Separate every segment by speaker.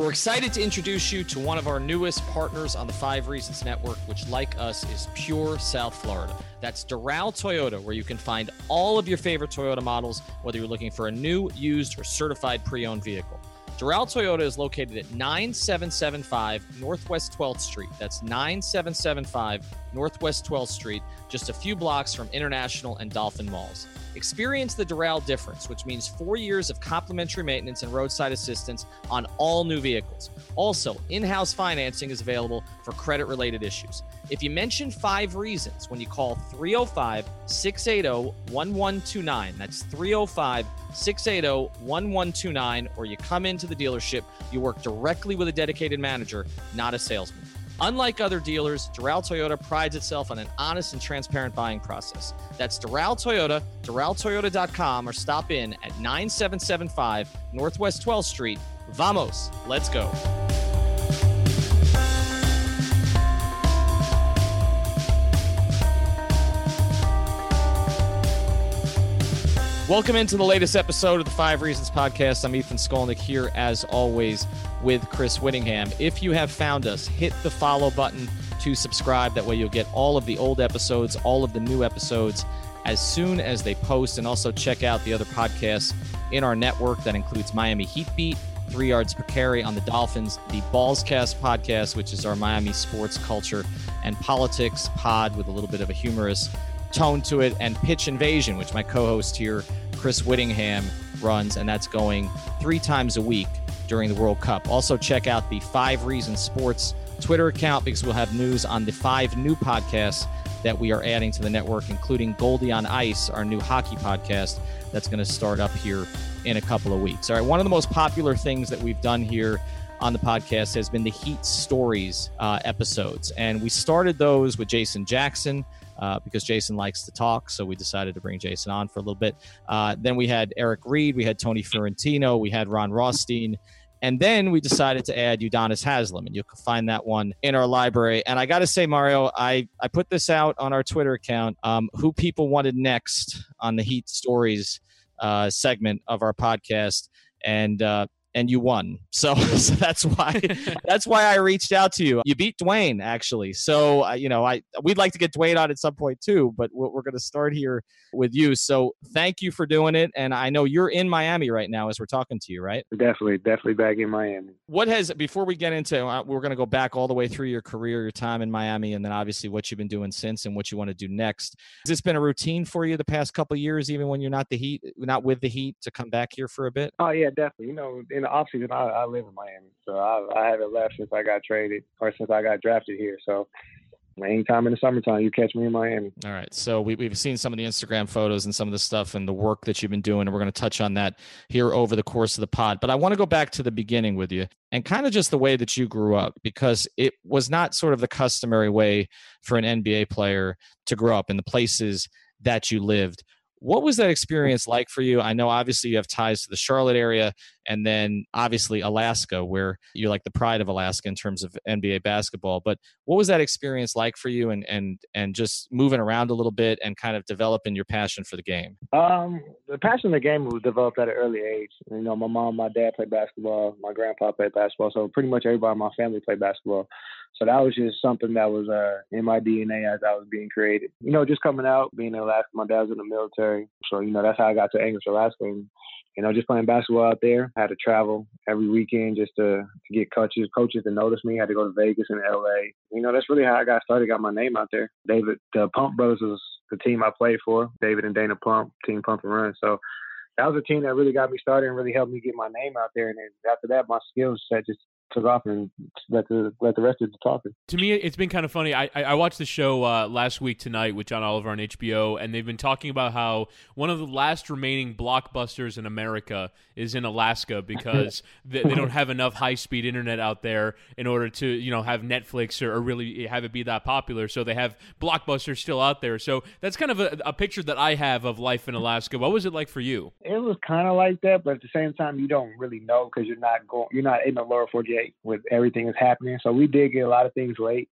Speaker 1: We're excited to introduce you to one of our newest partners on the Five Reasons Network, which, like us, is pure South Florida. That's Doral Toyota, where you can find all of your favorite Toyota models, whether you're looking for a new, used, or certified pre owned vehicle. Doral Toyota is located at 9775 Northwest 12th Street. That's 9775 Northwest 12th Street, just a few blocks from International and Dolphin Malls. Experience the Doral difference, which means four years of complimentary maintenance and roadside assistance on all new vehicles. Also, in house financing is available for credit related issues. If you mention five reasons when you call 305 680 1129, that's 305 680 1129, or you come into the dealership, you work directly with a dedicated manager, not a salesman. Unlike other dealers, Doral Toyota prides itself on an honest and transparent buying process. That's Doral Toyota, DoralToyota.com, or stop in at 9775 Northwest 12th Street. Vamos, let's go. Welcome into the latest episode of the Five Reasons Podcast. I'm Ethan Skolnick here, as always, with Chris Whittingham. If you have found us, hit the follow button to subscribe. That way, you'll get all of the old episodes, all of the new episodes as soon as they post. And also check out the other podcasts in our network that includes Miami Heat Beat, Three Yards Per Carry on the Dolphins, the Ballscast podcast, which is our Miami sports culture and politics pod with a little bit of a humorous tone to it, and Pitch Invasion, which my co host here, Chris Whittingham, runs, and that's going three times a week during the World Cup. Also, check out the Five Reasons Sports Twitter account because we'll have news on the five new podcasts that we are adding to the network, including Goldie on Ice, our new hockey podcast that's going to start up here in a couple of weeks. All right, one of the most popular things that we've done here on the podcast has been the Heat Stories uh, episodes. And we started those with Jason Jackson uh, because Jason likes to talk. So we decided to bring Jason on for a little bit. Uh, then we had Eric Reed, we had Tony Fiorentino, we had Ron Rothstein. And then we decided to add Udonis Haslem, and you can find that one in our library. And I got to say, Mario, I, I put this out on our Twitter account. Um, who people wanted next on the Heat Stories uh, segment of our podcast, and uh, and you won. So, so that's why that's why I reached out to you. You beat Dwayne actually. So uh, you know, I we'd like to get Dwayne on at some point too, but we're, we're going to start here with you. So thank you for doing it. And I know you're in Miami right now as we're talking to you, right?
Speaker 2: Definitely, definitely back in Miami.
Speaker 1: What has before we get into uh, we're going to go back all the way through your career, your time in Miami, and then obviously what you've been doing since and what you want to do next. Has this been a routine for you the past couple years, even when you're not the Heat, not with the Heat, to come back here for a bit?
Speaker 2: Oh yeah, definitely. You know, in the offseason, I, I live in Miami, so I, I haven't left since I got traded or since I got drafted here. So anytime in the summertime, you catch me in Miami.
Speaker 1: All right. So we, we've seen some of the Instagram photos and some of the stuff and the work that you've been doing, and we're going to touch on that here over the course of the pod. But I want to go back to the beginning with you and kind of just the way that you grew up because it was not sort of the customary way for an NBA player to grow up in the places that you lived. What was that experience like for you? I know obviously you have ties to the Charlotte area and then obviously Alaska, where you're like the pride of Alaska in terms of NBA basketball. But what was that experience like for you and and and just moving around a little bit and kind of developing your passion for the game?
Speaker 2: Um, the passion of the game was developed at an early age. You know, my mom, my dad played basketball, my grandpa played basketball, so pretty much everybody in my family played basketball. So that was just something that was uh, in my DNA as I was being created. You know, just coming out, being in Alaska, my dad's in the military. So, you know, that's how I got to Anchorage, Alaska. And, you know, just playing basketball out there. I had to travel every weekend just to, to get coaches coaches to notice me. I had to go to Vegas and LA. You know, that's really how I got started, got my name out there. David, the Pump Brothers was the team I played for. David and Dana Pump, Team Pump and Run. So that was a team that really got me started and really helped me get my name out there. And then after that, my skill set just took off and let the let the rest of the talking.
Speaker 3: To me, it's been kind of funny. I I watched the show uh, last week tonight with John Oliver on HBO, and they've been talking about how one of the last remaining blockbusters in America is in Alaska because they, they, don't have enough high speed internet out there in order to you know have Netflix or, or, really have it be that popular. So they have blockbusters still out there. So that's kind of a, a picture that I have of life in Alaska. What was it like for you?
Speaker 2: It was kind of like that, but at the same time, you don't really know because you're not going, you're not in the lower 48 late with everything that's happening. So we did get a lot of things late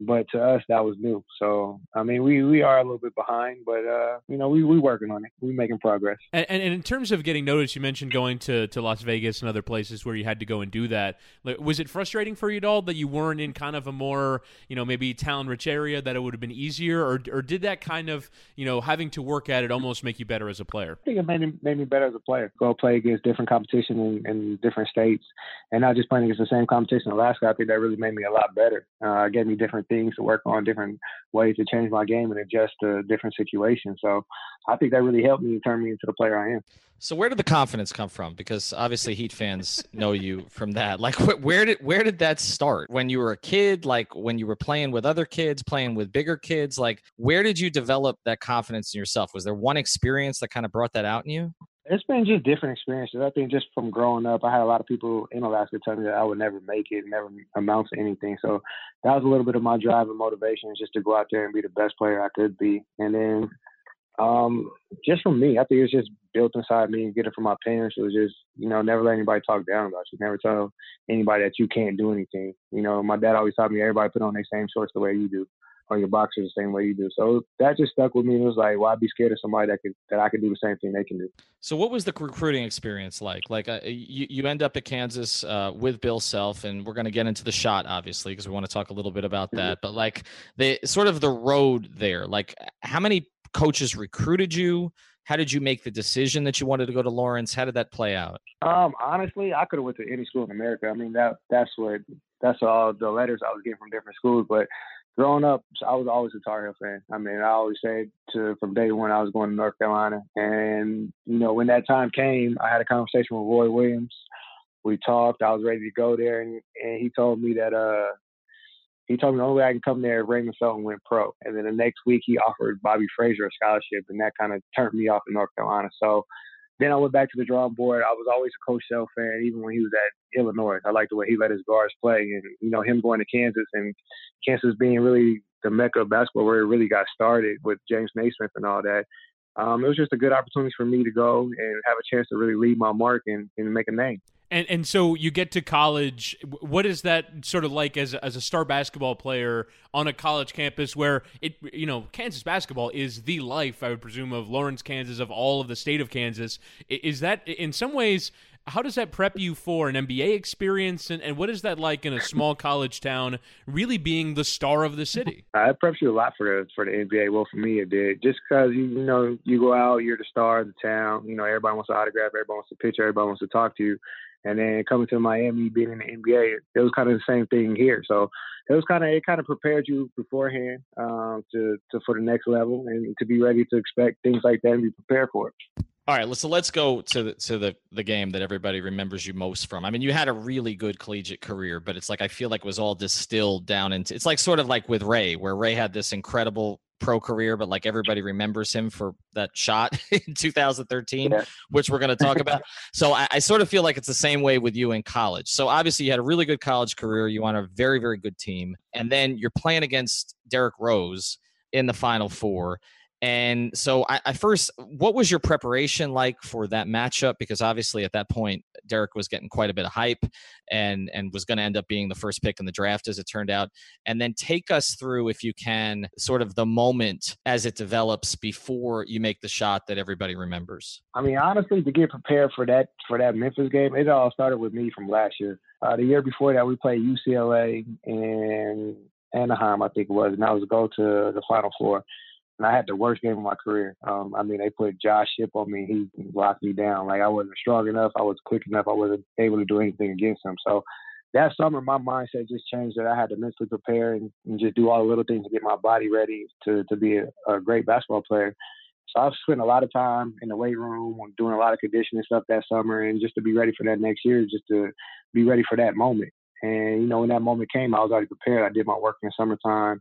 Speaker 2: but to us that was new. So I mean, we we are a little bit behind, but uh, you know, we we working on it. We making progress.
Speaker 3: And, and, in terms of getting noticed, you mentioned going to to Las Vegas and other places where you had to go and do that. Was it frustrating for you at all that you weren't in kind of a more you know maybe talent rich area that it would have been easier, or or did that kind of you know having to work at it almost make you better as a player?
Speaker 2: I think it made me, made me better as a player. Go play against different competition in, in different states, and not just playing against the same competition in Alaska. I think that really made me a lot better. Uh, gave me different things to work on, different ways to change my game and adjust to different situations. So I think that really helped me turn me into the player I am.
Speaker 1: So where did the confidence come from? Because obviously Heat fans know you from that. Like where did where did that start? When you were a kid, like when you were playing with other kids, playing with bigger kids, like where did you develop that confidence in yourself? Was there one experience that kind of brought that out in you?
Speaker 2: It's been just different experiences. I think just from growing up, I had a lot of people in Alaska tell me that I would never make it, never amount to anything. So that was a little bit of my drive and motivation, just to go out there and be the best player I could be. And then um, just from me, I think it's just built inside me and get it from my parents. It was just, you know, never let anybody talk down about you. Never tell anybody that you can't do anything. You know, my dad always taught me everybody put on their same shorts the way you do on your boxers the same way you do. So that just stuck with me. It was like, well, I'd be scared of somebody that could that I could do the same thing they can do.
Speaker 1: So what was the recruiting experience like? Like uh, you, you end up at Kansas uh, with Bill Self, and we're going to get into the shot obviously because we want to talk a little bit about that. Mm-hmm. But like the sort of the road there, like how many coaches recruited you? How did you make the decision that you wanted to go to Lawrence? How did that play out?
Speaker 2: Um, honestly, I could have went to any school in America. I mean, that that's what that's all the letters I was getting from different schools. But growing up, I was always a Tar Heel fan. I mean, I always said to from day one I was going to North Carolina, and you know when that time came, I had a conversation with Roy Williams. We talked. I was ready to go there, and, and he told me that uh he told me the only way I can come there Raymond Felton went pro. And then the next week he offered Bobby Frasor a scholarship, and that kind of turned me off in North Carolina. So then I went back to the drawing board. I was always a Coach Self fan, even when he was at Illinois. I liked the way he let his guards play, and you know him going to Kansas and Kansas being really the mecca of basketball where it really got started with James Naismith and all that. Um, it was just a good opportunity for me to go and have a chance to really leave my mark and, and make a name.
Speaker 3: And and so you get to college. What is that sort of like as as a star basketball player on a college campus where it you know Kansas basketball is the life I would presume of Lawrence, Kansas, of all of the state of Kansas. Is that in some ways? How does that prep you for an NBA experience, and, and what is that like in a small college town, really being the star of the city?
Speaker 2: Uh, it preps you a lot for the for the NBA. Well, for me, it did. Just because you, you know you go out, you're the star of the town. You know everybody wants to autograph, everybody wants to picture, everybody wants to talk to you. And then coming to Miami, being in the NBA, it was kind of the same thing here. So it was kind of it kind of prepared you beforehand um, to to for the next level and to be ready to expect things like that and be prepared for it.
Speaker 1: All right, so let's go to the to the the game that everybody remembers you most from. I mean, you had a really good collegiate career, but it's like I feel like it was all distilled down into. It's like sort of like with Ray, where Ray had this incredible pro career, but like everybody remembers him for that shot in 2013, yeah. which we're going to talk about. so I, I, sort of feel like it's the same way with you in college. So obviously you had a really good college career. You on a very, very good team. And then you're playing against Derrick Rose in the final four. And so, I, I, first, what was your preparation like for that matchup? Because obviously, at that point, Derrick was getting quite a bit of hype, and and was going to end up being the first pick in the draft, as it turned out. And then take us through, if you can, sort of the moment as it develops before you make the shot that everybody remembers.
Speaker 2: I mean, honestly, to get prepared for that for that Memphis game, it all started with me from last year. Uh, the year before that, we played UCLA and Anaheim, I think it was, and that was go to the Final Four and I had the worst game of my career. Um, I mean, they put Josh Ship on me. He locked me down. Like I wasn't strong enough. I was quick enough. I wasn't able to do anything against him. So that summer, my mindset just changed. That I had to mentally prepare and, and just do all the little things to get my body ready to to be a, a great basketball player. So I've spent a lot of time in the weight room, doing a lot of conditioning stuff that summer, and just to be ready for that next year, just to be ready for that moment. And you know, when that moment came, I was already prepared. I did my work in the summertime.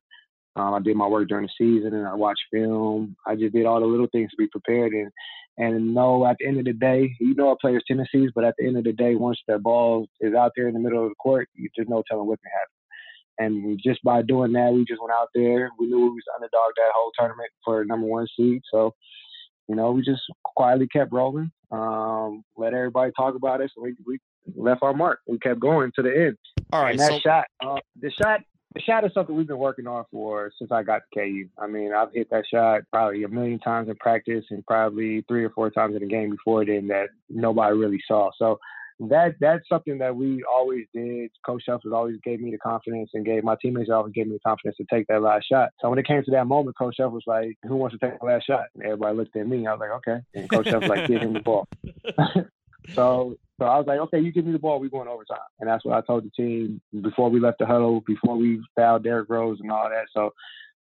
Speaker 2: Um, I did my work during the season, and I watched film. I just did all the little things to be prepared. And and know at the end of the day, you know a player's tendencies, but at the end of the day, once the ball is out there in the middle of the court, you just no telling what can happen. And just by doing that, we just went out there. We knew we was underdog that whole tournament for number one seed. So, you know, we just quietly kept rolling. Um, let everybody talk about us. We we left our mark. We kept going to the end.
Speaker 1: All right.
Speaker 2: And that
Speaker 1: so,
Speaker 2: shot, uh, the shot, the shot is something we've been working on for since I got to KU. I mean, I've hit that shot probably a million times in practice and probably three or four times in the game before then that nobody really saw. So that that's something that we always did. Coach Shuffles always gave me the confidence and gave my teammates always gave me the confidence to take that last shot. So when it came to that moment, Coach Shuffles was like, "Who wants to take the last shot?" And everybody looked at me. I was like, "Okay." And Coach Shuffles was like, "Give him the ball." so so I was like, "Okay, you give me the ball. We going overtime." And that's what I told the team before we left the huddle, before we fouled Derrick Rose and all that. So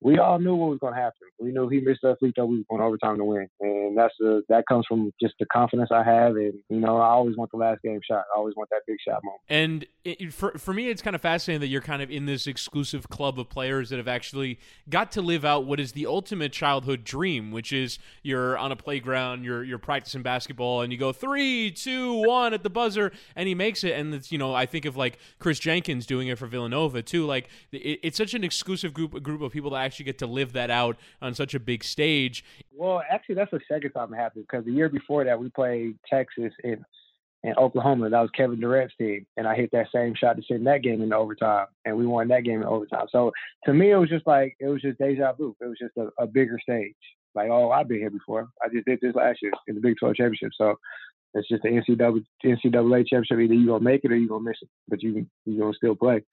Speaker 2: we all knew what was going to happen. We knew he missed that free throw. We was going overtime to win, and that's the that comes from just the confidence I have. And you know, I always want the last game shot. I always want that big shot moment.
Speaker 3: And it, for for me, it's kind of fascinating that you're kind of in this exclusive club of players that have actually got to live out what is the ultimate childhood dream, which is you're on a playground, you're you're practicing basketball, and you go three, two, one at the buzzer, and he makes it. And it's you know, I think of like Kris Jenkins doing it for Villanova too. Like it, it's such an exclusive group group of people that actually get to live that out on such a big stage.
Speaker 2: Well, actually, that's the time it happened because the year before that we played Texas in in Oklahoma. That was Kevin Durant's team, and I hit that same shot to send that game in overtime, and we won that game in overtime. So to me, it was just like it was just deja vu. It was just a, a bigger stage. Like, oh, I've been here before. I just did this last year in the Big 12 championship. So it's just the NCAA, NCAA championship. Either you gonna make it or you're gonna miss it, but you you're gonna still play.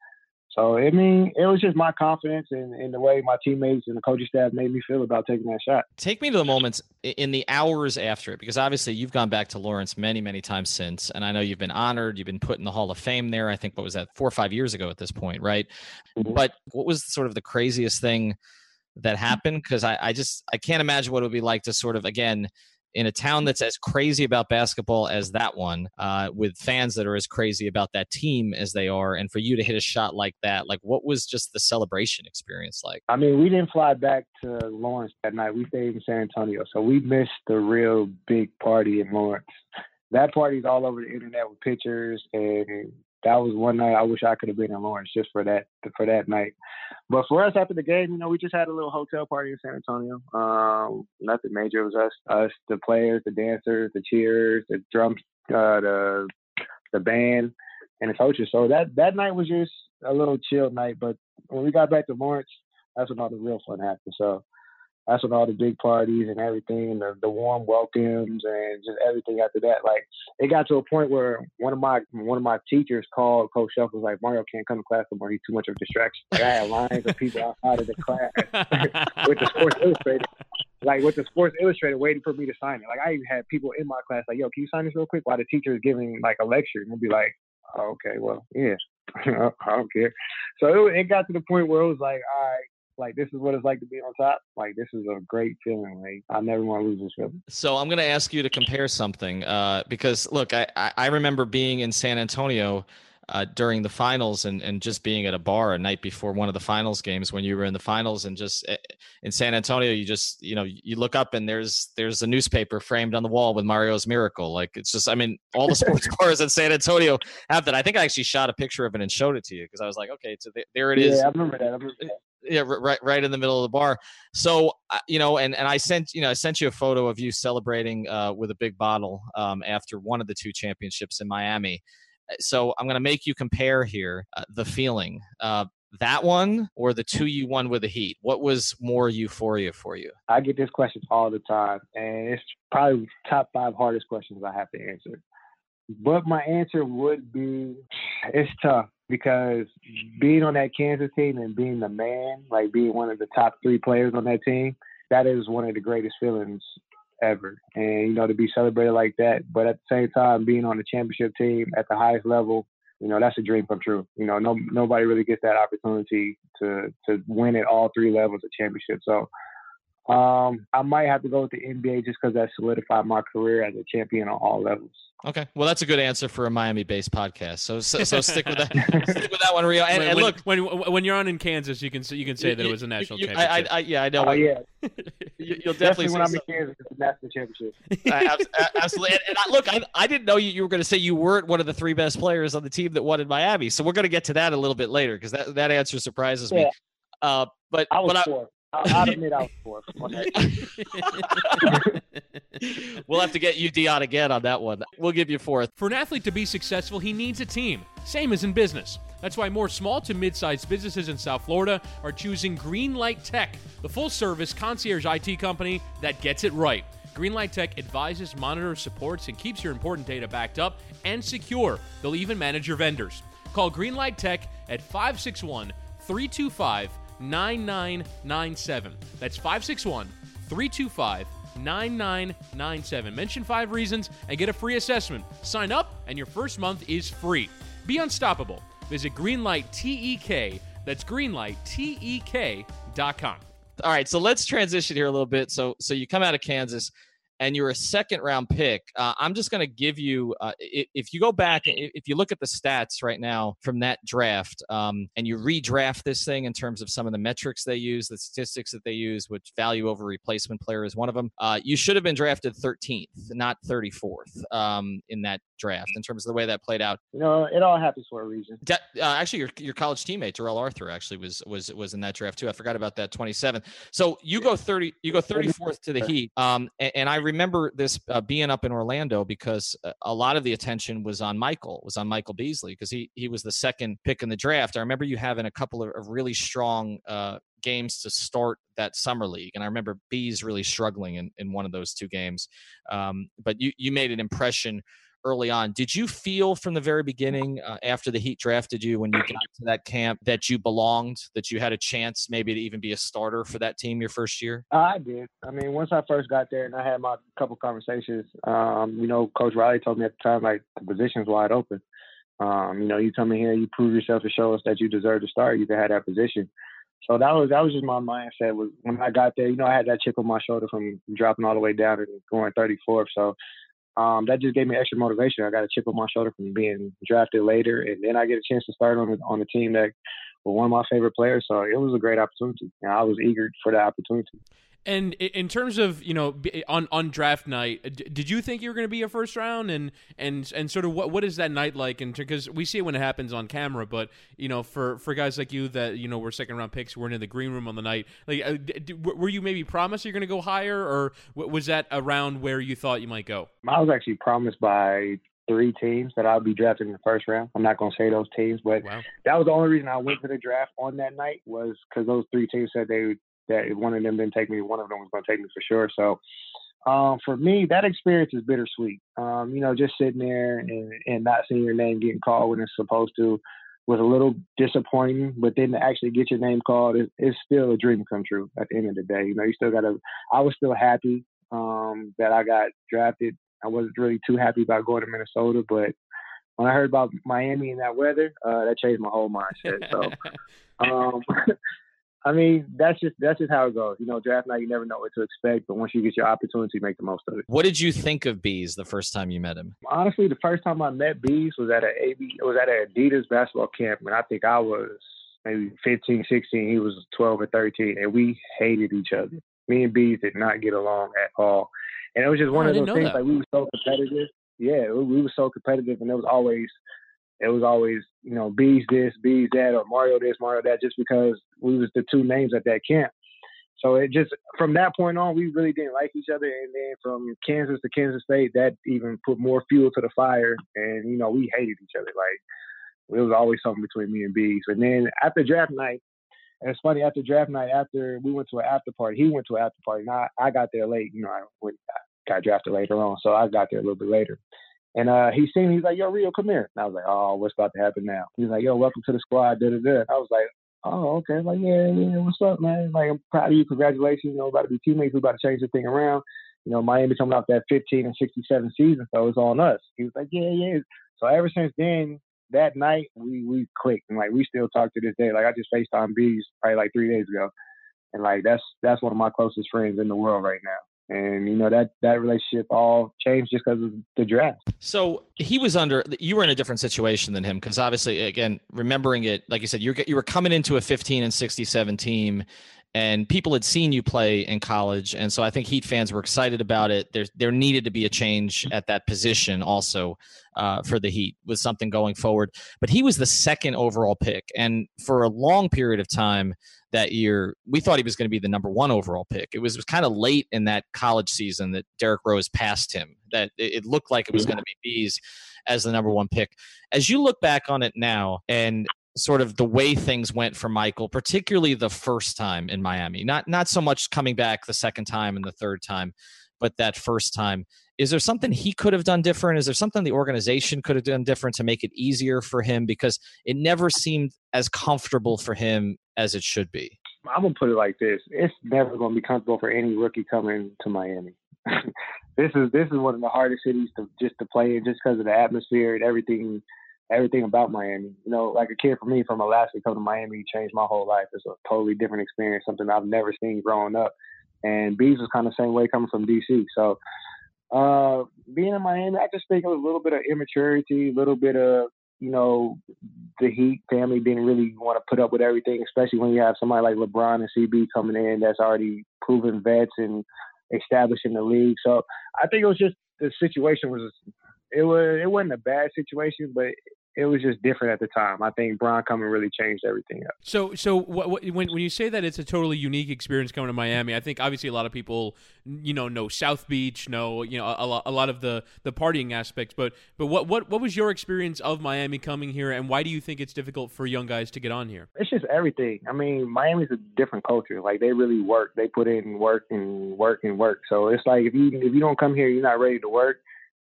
Speaker 2: So I mean, it was just my confidence and, and the way my teammates and the coaching staff made me feel about taking that shot.
Speaker 1: Take me to the moments in the hours after it, because obviously you've gone back to Lawrence many, many times since, and I know you've been honored. You've been put in the Hall of Fame there. I think what was that four or five years ago at this point, right? Mm-hmm. But what was sort of the craziest thing that happened? Because I, I just I can't imagine what it would be like to sort of again in a town that's as crazy about basketball as that one, uh, with fans that are as crazy about that team as they are, and for you to hit a shot like that, like what was just the celebration experience like?
Speaker 2: I mean, we didn't fly back to Lawrence that night. We stayed in San Antonio, so we missed the real big party in Lawrence. That party's all over the internet with pictures and that was one night I wish I could have been in Lawrence just for that for that night. But for us after the game, you know, we just had a little hotel party in San Antonio. Um, nothing major. It was us, us, the players, the dancers, the cheers, the drums, uh, the the band, and the coaches. So that that night was just a little chill night. But when we got back to Lawrence, that's when all the real fun happened. So that's when all the big parties and everything, and the, the warm welcomes and just everything after that. Like it got to a point where one of my one of my teachers called Coach Shuff was like, Mario can't come to class anymore. He's too much of a distraction. Like I had lines of people outside of the class with the Sports Illustrated. Like with the Sports Illustrated waiting for me to sign it. Like I even had people in my class like, yo, can you sign this real quick? While the teacher is giving like a lecture, and we'll be like, oh, okay, well, yeah, I don't care. So it, it got to the point where it was like, all right, like this is what it's like to be on top. Like this is a great feeling. Like I never want to lose this feeling.
Speaker 1: So I'm going to ask you to compare something uh, because look, I, I remember being in San Antonio uh, during the finals and, and just being at a bar a night before one of the finals games when you were in the finals and just eh, in San Antonio, you just, you know, you look up and there's, there's a newspaper framed on the wall with Mario's miracle. Like it's just, I mean, all the sports bars in San Antonio have that. I think I actually shot a picture of it and showed it to you because I was like, okay, so there it is.
Speaker 2: Yeah, I remember that. I remember that
Speaker 1: yeah right right in the middle of the bar. So uh, you know and and i sent you know i sent you a photo of you celebrating uh, with a big bottle um, after one of the two championships in miami. Uh, so i'm going to make you compare here uh, the feeling uh, that one or the two you won with the heat. What was more euphoria for you?
Speaker 2: I get this question all the time and it's probably top five hardest questions i have to answer. But my answer would be it's tough because being on that Kansas team and being the man, like being one of the top three players on that team, that is one of the greatest feelings ever. And, you know, to be celebrated like that, but at the same time, being on the championship team at the highest level, you know, that's a dream come true. You know, no nobody really gets that opportunity to to win at all three levels of championship. So Um, I might have to go with the NBA just because that solidified my career as a champion on all levels.
Speaker 1: Okay, well, that's a good answer for a Miami-based podcast. So, so, so stick with that. stick with that one, Rio. And,
Speaker 3: when,
Speaker 1: and look,
Speaker 3: when, when, when you're on in Kansas, you can you can say that it was a national
Speaker 1: you,
Speaker 3: championship.
Speaker 1: I, I, yeah, I know.
Speaker 2: Oh yeah,
Speaker 1: you, will definitely,
Speaker 2: definitely when I'm
Speaker 1: so.
Speaker 2: in Kansas, it's a national championship.
Speaker 1: uh, absolutely. And, and I, look, I, I didn't know you, you were going to say you weren't one of the three best players on the team that won in Miami. So we're going to get to that a little bit later because that, that answer surprises me. Uh, but
Speaker 2: I was
Speaker 1: but
Speaker 2: fourth. I, I'll admit I was fourth.
Speaker 1: we'll have to get you Dion again on that one. We'll give you fourth.
Speaker 3: For an athlete to be successful, he needs a team. Same as in business. That's why more small to mid sized businesses in South Florida are choosing Greenlight Tek, the full service concierge IT company that gets it right. Greenlight Tek advises, monitors, supports, and keeps your important data backed up and secure. They'll even manage your vendors. Call Greenlight Tek at 561 325 9997. That's 561 325 9997. Mention five reasons and get a free assessment. Sign up, and your first month is free. Be unstoppable. Visit Greenlight TEK. That's greenlighttek.com.
Speaker 1: All right, so let's transition here a little bit. So, so you come out of Kansas, and you're a second round pick. Uh, I'm just going to give you, uh, if you go back, if you look at the stats right now from that draft, um, and you redraft this thing in terms of some of the metrics they use, the statistics that they use, which value over replacement player is one of them. Uh, you should have been drafted 13th, not 34th um, in that draft in terms of the way that played out.
Speaker 2: You know, it all happens for a reason.
Speaker 1: De- uh, actually, your your college teammate Darrell Arthur actually was was was in that draft too. I forgot about that 27th. So you go 30, you go 34th to the Heat. Um, and, and I remember this uh, being up in Orlando because uh, a lot of the attention was on Michael, was on Michael Beasley because he he was the second pick in the draft. I remember you having a couple of, really strong uh, games to start that summer league. And I remember Bees really struggling in, in one of those two games. Um, but you, you made an impression early on. Did you feel from the very beginning uh, after the Heat drafted you when you got to that camp that you belonged, that you had a chance maybe to even be a starter for that team your first year?
Speaker 2: I did. I mean, once I first got there and I had my couple conversations, um, you know, Coach Riley told me at the time, like, the position's wide open. Um, you know, you come in here, you prove yourself to show us that you deserve to start, you can have that position. So that was that was just my mindset. Was when I got there, you know, I had that chip on my shoulder from dropping all the way down and going 34th. So um, that just gave me extra motivation. I got a chip on my shoulder from being drafted later, and then I get a chance to start on on the team that was one of my favorite players. So it was a great opportunity, and I was eager for the opportunity.
Speaker 3: And in terms of you know on on draft night, did you think you were going to be a first round and and and sort of what what is that night like? And because we see it when it happens on camera, but you know for for guys like you that you know were second round picks, weren't in the green room on the night. Like, uh, were you maybe promised you're going to go higher, or was that around where you thought you might go?
Speaker 2: I was actually promised by three teams that I'd be drafted in the first round. I'm not going to say those teams, but wow. that was the only reason I went to the draft on that night was because those three teams said they that if one of them didn't take me, one of them was going to take me for sure. So um, for me, that experience is bittersweet. Um, you know, just sitting there and, and not seeing your name getting called when it's supposed to was a little disappointing. But then to actually get your name called is, is still a dream come true at the end of the day. You know, you still got to, I was still happy um, that I got drafted. I wasn't really too happy about going to Minnesota, but when I heard about Miami and that weather, uh, that changed my whole mindset. So, um, I mean, that's just that's just how it goes. You know, draft night, you never know what to expect, but once you get your opportunity, make the most of it.
Speaker 1: What did you think of Bees the first time you met him?
Speaker 2: Honestly, the first time I met Bees was at a AB, it was at an Adidas basketball camp, and I think I was maybe 15, 16. He was 12 or 13, and we hated each other. Me and Bees did not get along at all, and it was just one
Speaker 3: oh,
Speaker 2: of those things.
Speaker 3: That.
Speaker 2: Like we were so competitive. Yeah, we, we were so competitive, and it was always it was always, you know, Bees this, Bees that, or Mario this, Mario that, just because we was the two names at that camp. So it just from that point on, we really didn't like each other, and then from Kansas to Kansas State, that even put more fuel to the fire, and you know, we hated each other. Like it was always something between me and Bees. And then after draft night, and it's funny after draft night, after we went to an after party, he went to an after party. Now I I got there late. You know, I went, I got drafted later on, so I got there a little bit later. And uh, he seen me, he's like, yo, Rio, come here. And I was like, oh, what's about to happen now? He's like, yo, welcome to the squad, da da da. I was like, oh, okay. Like, yeah, yeah, what's up, man? Like, I'm proud of you. Congratulations. You know, about to be teammates. We're about to change the thing around. You know, Miami coming off that 15 and 67 season, so it's on us. He was like, yeah, yeah. So ever since then, that night, we we clicked. And, like, we still talk to this day. Like, I just FaceTime Bees probably like three days ago. and like that's that's one of my closest friends in the world right now and you know that that relationship all changed just because of the draft.
Speaker 1: So he was under. You were in a different situation than him because obviously, again, remembering it, like you said, you you were coming into a 15 and 67 team, and people had seen you play in college, and so I think Heat fans were excited about it. There there needed to be a change at that position also uh, for the Heat with something going forward. But he was the second overall pick, and for a long period of time that year, we thought he was going to be the number one overall pick. It was, was kind of late in that college season that Derrick Rose passed him. That it, looked like it was going to be Bees as the number one pick. As you look back on it now, and sort of the way things went for Michael, particularly the first time in Miami, not not so much coming back the second time and the third time, but that first time. Is there something he could have done different? Is there something the organization could have done different to make it easier for him? Because it never seemed as comfortable for him as it should be.
Speaker 2: I'm gonna put it like this: It's never gonna be comfortable for any rookie coming to Miami. this is this is one of the hardest cities to just to play in, just because of the atmosphere and everything, everything about Miami. You know, like a kid for me from Alaska come to Miami changed my whole life. It's a totally different experience, something I've never seen growing up. And Bees was kind of the same way coming from DC. So uh, being in Miami, I just think it was a little bit of immaturity, a little bit of you know, the Heat family didn't really want to put up with everything, especially when you have somebody like LeBron and CB coming in that's already proven vets and established in the league. So I think it was just the situation was it was it wasn't a bad situation, but it was just different at the time. I think Bron coming really changed everything up.
Speaker 3: So, so what, what, when when you say that it's a totally unique experience coming to Miami, I think obviously a lot of people, you know, know South Beach, know you know a, lot, a lot of the the partying aspects. But but what what what was your experience of Miami coming here, and why do you think it's difficult for young guys to get on here?
Speaker 2: It's just everything. I mean, Miami's a different culture. Like they really work. They put in work and work and work. So it's like if you if you don't come here, you're not ready to work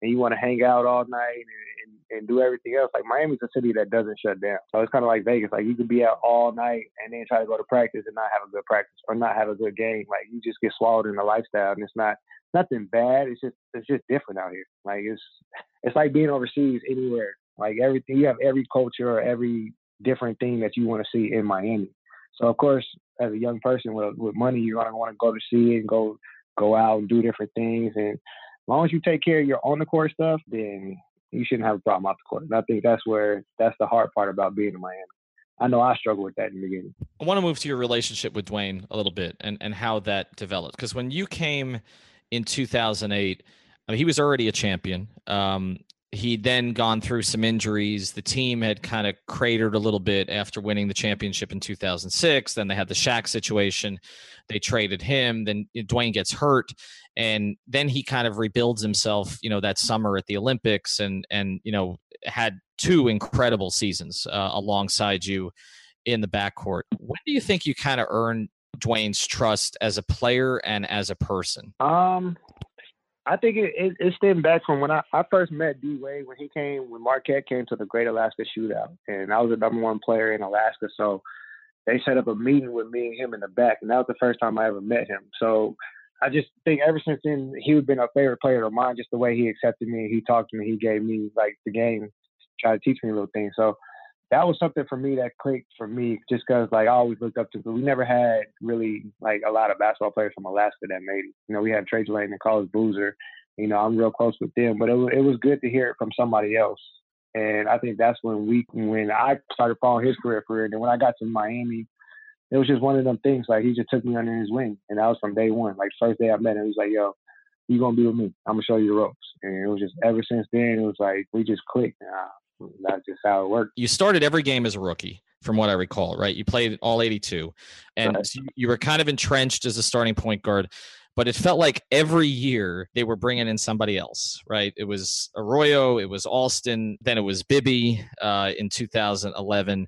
Speaker 2: and you want to hang out all night and, and, and do everything else, like Miami's a city that doesn't shut down. So it's kind of like Vegas. Like you could be out all night and then try to go to practice and not have a good practice or not have a good game. Like you just get swallowed in the lifestyle, and it's not nothing bad. It's just it's just different out here. Like it's it's like being overseas anywhere. Like everything, you have every culture or every different thing that you want to see in Miami. So of course, as a young person with with money, you're gonna want to go to see and go go out and do different things and long as you take care of your on the court stuff, then you shouldn't have a problem off the court. And I think that's where that's the hard part about being in Miami. I know I struggle with that in the beginning.
Speaker 1: I want to move to your relationship with Dwayne a little bit and, and how that developed. Because when you came in 2008, I mean, he was already a champion. Um, he'd then gone through some injuries. The team had kind of cratered a little bit after winning the championship in 2006. Then they had the Shaq situation. They traded him. Then Dwayne gets hurt, and then he kind of rebuilds himself. You know that summer at the Olympics, and and you know had two incredible seasons uh, alongside you in the backcourt. When do you think you kind of earned Dwayne's trust as a player and as a person?
Speaker 2: Um, I think it, it, it stemmed back from when I, I first met D Wade when he came when Marquette came to the Great Alaska Shootout, and I was the number one player in Alaska. So they set up a meeting with me and him in the back, and that was the first time I ever met him. So I just think ever since then he's been a favorite player of mine. Just the way he accepted me, he talked to me, he gave me like the game, try to teach me little things. So that was something for me that clicked for me just because like I always looked up to but we never had really like a lot of basketball players from Alaska that made it. You know, we had Trajan Langdon and Carlos Boozer. You know, I'm real close with them, but it was, it was good to hear it from somebody else. And I think that's when we when I started following his career career. And when I got to Miami, it was just one of them things. Like he just took me under his wing, and that was from day one. Like first day I met him, he was like, "Yo, you gonna be with me? I'm gonna show you the ropes." And it was just ever since then, it was like we just clicked. That's just how it worked.
Speaker 1: You started every game as a rookie, from what I recall, right? You played all 82, and right. you were kind of entrenched as a starting point guard. But it felt like every year they were bringing in somebody else, right? It was Arroyo, it was Alston, then it was Bibby uh, in 2011.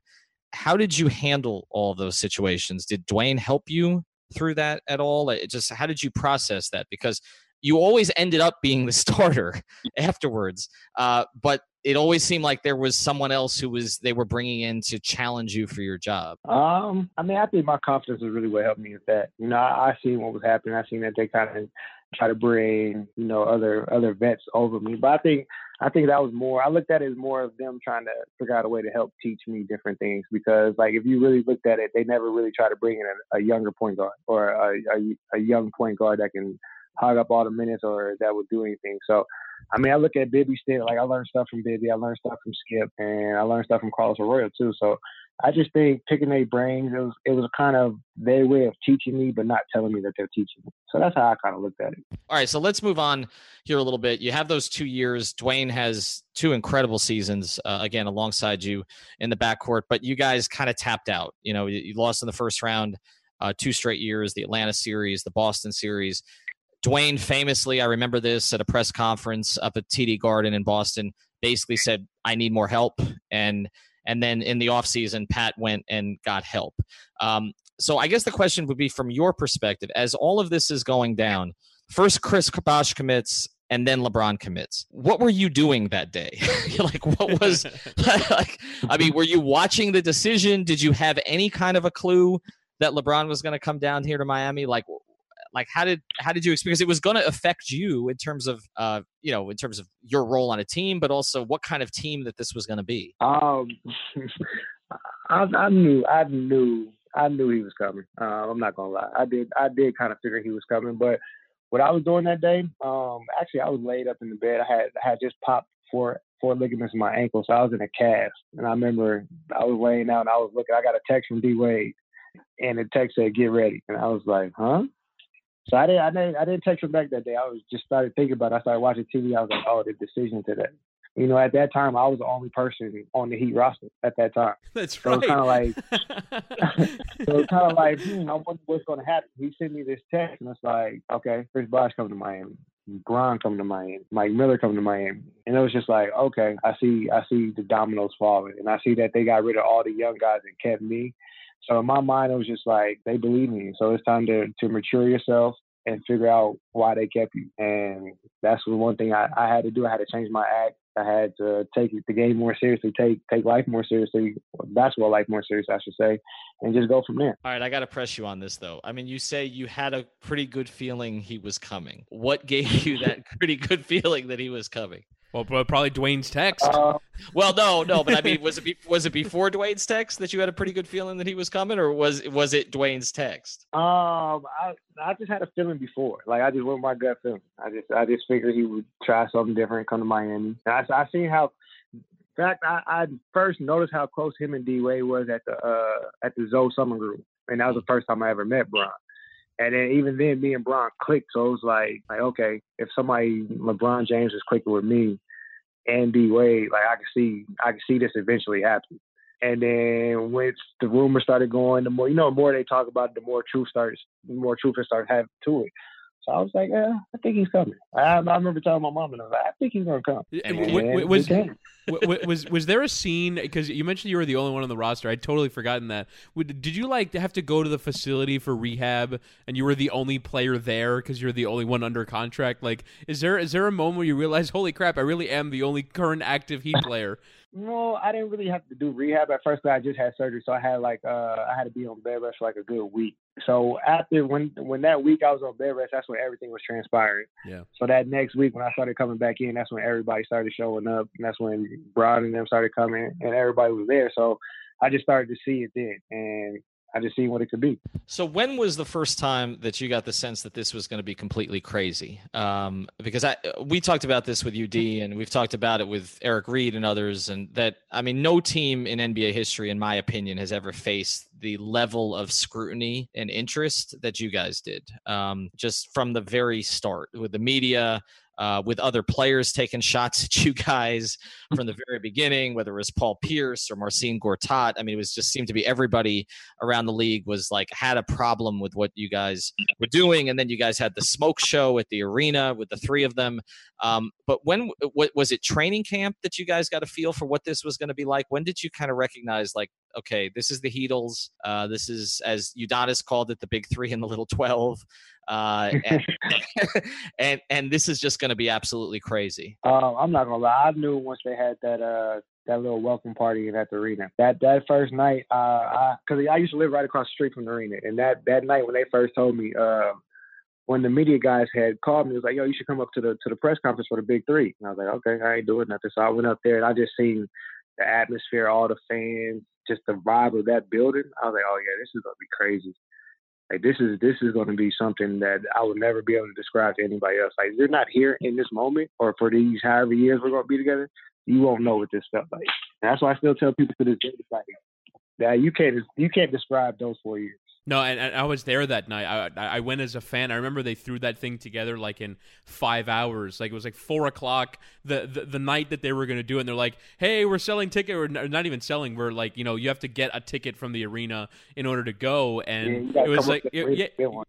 Speaker 1: How did you handle all those situations? Did Dwayne help you through that at all? It just how did you process that? Because you always ended up being the starter afterwards. Uh, but it always seemed like there was someone else who was they were bringing in to challenge you for your job.
Speaker 2: Um, I mean, I think my confidence was really what helped me with that. You know, I, I seen what was happening. I seen that they kind of try to bring you know other other vets over me. But I think I think that was more. I looked at it as more of them trying to figure out a way to help teach me different things because like if you really looked at it, they never really try to bring in a, a younger point guard or a, a, a young point guard that can hog up all the minutes or that would do anything. So I mean, I look at Bibby still. Like I learned stuff from Bibby, I learned stuff from Skip, and I learned stuff from Carlos Arroyo too. So I just think picking their brains, it was it was kind of their way of teaching me, but not telling me that they're teaching me. So that's how I kind of looked at it.
Speaker 1: All right, so let's move on here a little bit. You have those two years. Dwayne has two incredible seasons uh, again alongside you in the backcourt, but you guys kind of tapped out. You know, you, you lost in the first round. Uh, two straight years, the Atlanta series, the Boston series. Dwayne famously, I remember this at a press conference up at TD Garden in Boston, basically said, I need more help. And and then in the offseason, Pat went and got help. Um, so I guess the question would be from your perspective, as all of this is going down, first Chris Bosh commits and then LeBron commits. What were you doing that day? like, what was, like, I mean, were you watching the decision? Did you have any kind of a clue that LeBron was going to come down here to Miami? Like, like how did how did you because it was going to affect you in terms of uh you know in terms of your role on a team but also what kind of team that this was going to be?
Speaker 2: Um I, I knew i knew i knew he was coming. Uh, i'm not gonna lie. I did i did kind of figure he was coming but what i was doing that day um actually i was laid up in the bed. I had I had just popped four four ligaments in my ankle so i was in a cast. And i remember i was laying out and i was looking i got a text from d wade and the text said get ready. And i was like huh so I didn't, I didn't, I didn't text her back that day. I was just started thinking about. it. I started watching TV. I was like, oh, the decision today. You know, at that time, I was the only person on the Heat roster at that time.
Speaker 3: That's right.
Speaker 2: so kind of like, so it's kind of like, hmm, I wonder what's going to happen. He sent me this text, and it's like, okay, Chris Bosh coming to Miami, Bron coming to Miami, Mike Miller coming to Miami, and it was just like, okay, I see, I see the dominoes falling, and I see that they got rid of all the young guys and kept me. So in my mind, it was just like they believe me. So it's time to to mature yourself and figure out why they kept you. And that's the one thing I, I had to do. I had to change my act. I had to take the game more seriously, take take life more seriously, basketball life more seriously, I should say, and just go from there.
Speaker 1: All right, I got to press you on this though. I mean, you say you had a pretty good feeling he was coming. What gave you that pretty good feeling that he was coming?
Speaker 3: Well, probably Dwayne's text.
Speaker 2: Uh,
Speaker 1: well, no, no, but I mean, was it be, was it before Dwayne's text that you had a pretty good feeling that he was coming, or was was it Dwayne's text?
Speaker 2: Um, I I just had a feeling before, like I just went with my gut feeling. I just I just figured he would try something different, come to Miami. And I I seen how. In fact, I, I first noticed how close him and D Wade was at the uh at the Zo Summer Groove, and that was the first time I ever met Bron. And then even then, me and Bron clicked. So it was like, like okay, if somebody LeBron James is clicking with me and D Wade, like I can see, I can see this eventually happen. And then once the rumors started going, the more you know, the more they talk about, it, the more truth starts, the more truth it starts having to it. So I was like, yeah, I think he's coming. I, I remember telling my mom, and I was like, I think he's gonna come. And,
Speaker 3: and was, was was there a scene because you mentioned you were the only one on the roster? I'd totally forgotten that. Did you like have to go to the facility for rehab, and you were the only player there because you're the only one under contract? Like, is there is there a moment where you realize, holy crap, I really am the only current active Heat player?
Speaker 2: No, I didn't really have to do rehab at first. I just had surgery, so I had like uh, I had to be on bed rest for like a good week. So after when when that week I was on bed rest, that's when everything was transpiring.
Speaker 3: Yeah.
Speaker 2: So that next week when I started coming back in, that's when everybody started showing up, and that's when Bron and them started coming, and everybody was there. So I just started to see it then, and I just seen what it could be.
Speaker 1: So when was the first time that you got the sense that this was going to be completely crazy? Um, because I we talked about this with UD and we've talked about it with Eric Reed and others, and that I mean, no team in NBA history, in my opinion, has ever faced the level of scrutiny and interest that you guys did. Um, just from the very start with the media, uh, with other players taking shots at you guys from the very beginning, whether it was Paul Pierce or Marcin Gortat. I mean, it was just seemed to be everybody around the league was like had a problem with what you guys were doing, and then you guys had the smoke show at the arena with the three of them. Um, but when was it training camp that you guys got a feel for what this was going to be like? When did you kind of recognize like, okay, this is the Heatles. Uh, this is as Udonis called it, the Big Three and the Little Twelve. Uh, and, and, and this is just going to be absolutely crazy.
Speaker 2: Uh, I'm not gonna lie. I knew once they had that uh that little welcome party at the arena. That that first night, uh, I because I used to live right across the street from the arena, and that that night when they first told me, uh, when the media guys had called me, it was like, "Yo, you should come up to the to the press conference for the Big Three. And I was like, "Okay, I ain't doing nothing." So I went up there and I just seen the atmosphere, all the fans, just the vibe of that building. I was like, "Oh yeah, this is gonna be crazy." Like this is this is to be something that I would never be able to describe to anybody else. Like you're not here in this moment, or for these however years we're to be together, you won't know what this felt like. And that's why I still tell people to this day, like that you can't you can't describe those four years.
Speaker 3: No, and, and, I was there that night. I I went as a fan. I remember they threw that thing together like in five hours. Like it was like four o'clock the the, the night that they were going to do it. And they're like, "Hey, we're selling ticket, We're not even selling. We're like, you know, you have to get a ticket from the arena in order to go." And
Speaker 2: yeah,
Speaker 3: it was like, it, yeah,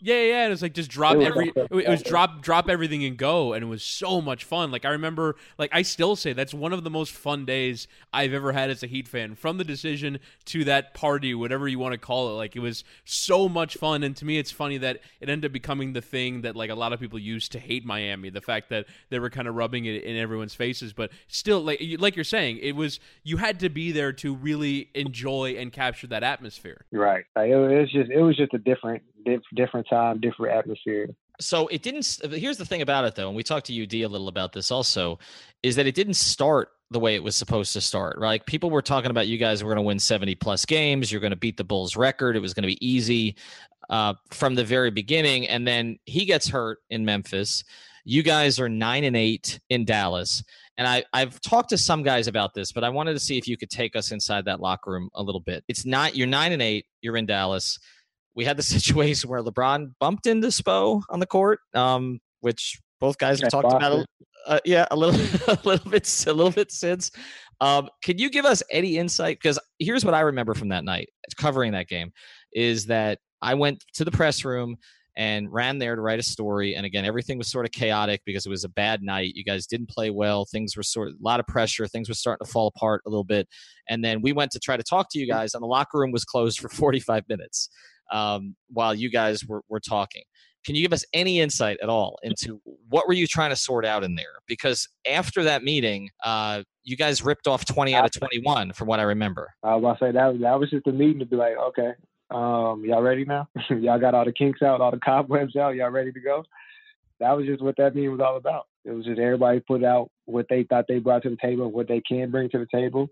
Speaker 3: yeah, yeah, and it's like just drop it every. It was drop drop everything and go, and it was so much fun. Like I remember, like I still say that's one of the most fun days I've ever had as a Heat fan. From the decision to that party, whatever you want to call it, like it was so much fun. And to me, it's funny that it ended up becoming the thing that like a lot of people used to hate Miami. The fact that they were kind of rubbing it in everyone's faces, but still, like like you're saying, it was you had to be there to really enjoy and capture that atmosphere.
Speaker 2: Right. Like, it was just it was just a different different time, different atmosphere
Speaker 1: so it didn't here's the thing about it though and we talked to ud a little about this also is that it didn't start the way it was supposed to start right like people were talking about you guys were going to win 70 plus games you're going to beat the bulls record it was going to be easy uh, from the very beginning and then he gets hurt in memphis you guys are nine and eight in dallas and I, I've talked to some guys about this, but I wanted to see if you could take us inside that locker room a little bit. It's not you're nine and eight, you're in Dallas we had the situation where LeBron bumped into Spo on the court, um, which both guys have talked about. Uh, yeah, a little, a little bit, a little bit since. Um, can you give us any insight? Because here's what I remember from that night, covering that game, is that I went to the press room and ran there to write a story. And again, everything was sort of chaotic because it was a bad night. You guys didn't play well. Things were sort of a lot of pressure. Things were starting to fall apart a little bit. And then we went to try to talk to you guys, and the locker room was closed for 45 minutes um, while you guys were, were talking. Can you give us any insight at all into what were you trying to sort out in there? Because after that meeting, uh, you guys ripped off 20 out of 21 from what I remember.
Speaker 2: I was about to say that, that was just a meeting to be like, okay, um, y'all ready now? y'all got all the kinks out, all the cobwebs out. Y'all ready to go? That was just what that meeting was all about. It was just everybody put out what they thought they brought to the table, what they can bring to the table,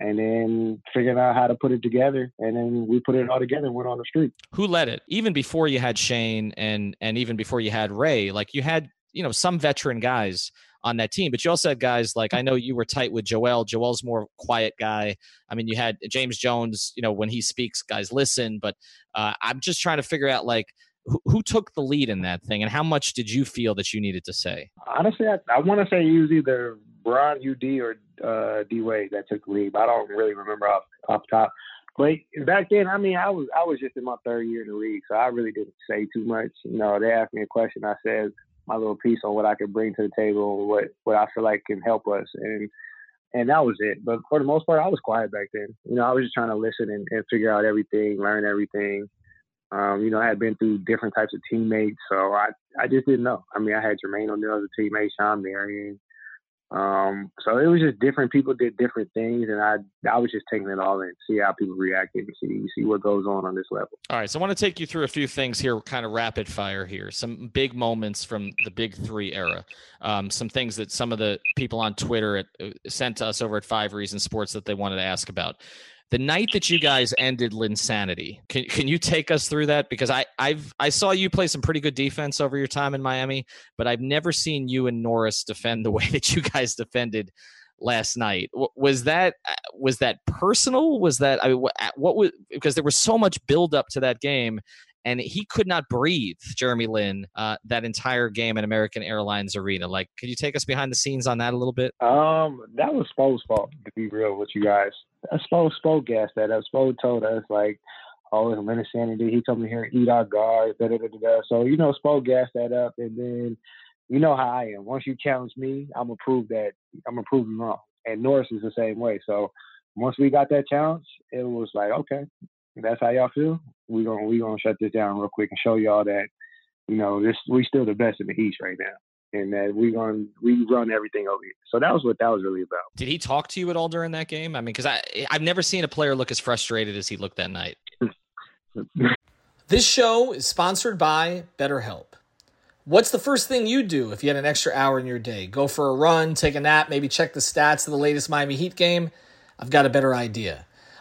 Speaker 2: and then figuring out how to put it together and then we put it all together and went on the street.
Speaker 1: Who led it? Even before you had shane and and even before you had ray like you had you know some veteran guys on that team but you also had guys like i know you were tight with joel. Joel's more quiet guy. I mean you had james jones you know when he speaks guys listen but uh, i'm just trying to figure out like who, who took the lead in that thing and how much did you feel that you needed to say?
Speaker 2: Honestly i, I want to say it was either Bron UD or uh, D Wade that took the lead. But I don't really remember off off top. But back then, I mean, I was I was just in my third year in the league, so I really didn't say too much. You know, they asked me a question, I said my little piece on what I could bring to the table, what what I feel like can help us, and and that was it. But for the most part, I was quiet back then. You know, I was just trying to listen and, and figure out everything, learn everything. Um, you know, I had been through different types of teammates, so I I just didn't know. I mean, I had Jermaine O'Neal as a teammate, Shawn Marion, um, so it was just different people did different things, and I I was just taking it all in, see how people reacted, and see see what goes on on this level.
Speaker 1: All right, so I want to take you through a few things here, kind of rapid fire here. Some big moments from the Big Three era. Um, some things that some of the people on Twitter at, uh, sent to us over at Five Reasons Sports that they wanted to ask about the night that you guys ended Linsanity, can can you take us through that? Because I I've I saw you play some pretty good defense over your time in Miami, but I've never seen you and Norris defend the way that you guys defended last night. Was that uh, was that personal? Was that I mean, what was because there was so much build up to that game, and he could not breathe, Jeremy Lin, uh, that entire game at American Airlines Arena. Like, could you take us behind the scenes on that a little bit?
Speaker 2: Um, that was Spo's fault, to be real with you guys. Spo, Spo gassed that. Spo told us, like, oh, it's Linsanity. He come in here and eat our guards, da, da, da, da. So, you know, Spo gassed that up. And then, you know how I am. Once you challenge me, I'm to prove that, I'm to prove you wrong. And Norris is the same way. So, once we got that challenge, it was like, okay, that's how y'all feel. we're gonna we gonna shut this down real quick and show y'all that you know this we still the best in the East right now, and that we gonna we run everything over here. So that was what that was really about.
Speaker 1: Did he talk to you at all during that game? I mean, because I I've never seen a player look as frustrated as he looked that night.
Speaker 4: this show is sponsored by BetterHelp. What's the first thing you do if you had an extra hour in your day? Go for a run, take a nap, maybe check the stats of the latest Miami Heat game? I've got a better idea.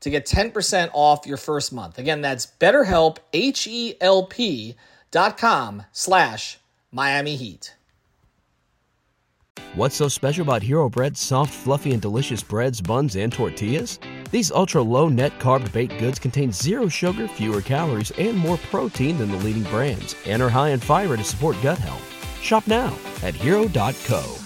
Speaker 4: to get 10% off your first month. Again, that's betterhelp, H-E-L-P dot com slash Miami Heat.
Speaker 5: What's so special about Hero Bread's soft, fluffy, and delicious breads, buns, and tortillas? These ultra low net carb baked goods contain zero sugar, fewer calories, and more protein than the leading brands, and are high in fiber to support gut health. Shop now at hero.co.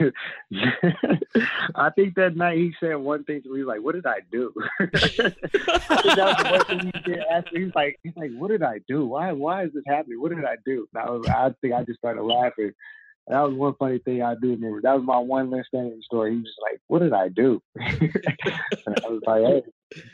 Speaker 2: I think that night he said one thing to me, like, "What did I do?" That was the one thing he did ask. He's like, "He's like, what did I do? Why? Why is this happening? What did I do?" And I was, I think I just started laughing. That was one funny thing I do remember. That was my one last the story. He was like, "What did I do?" I was like, "Hey."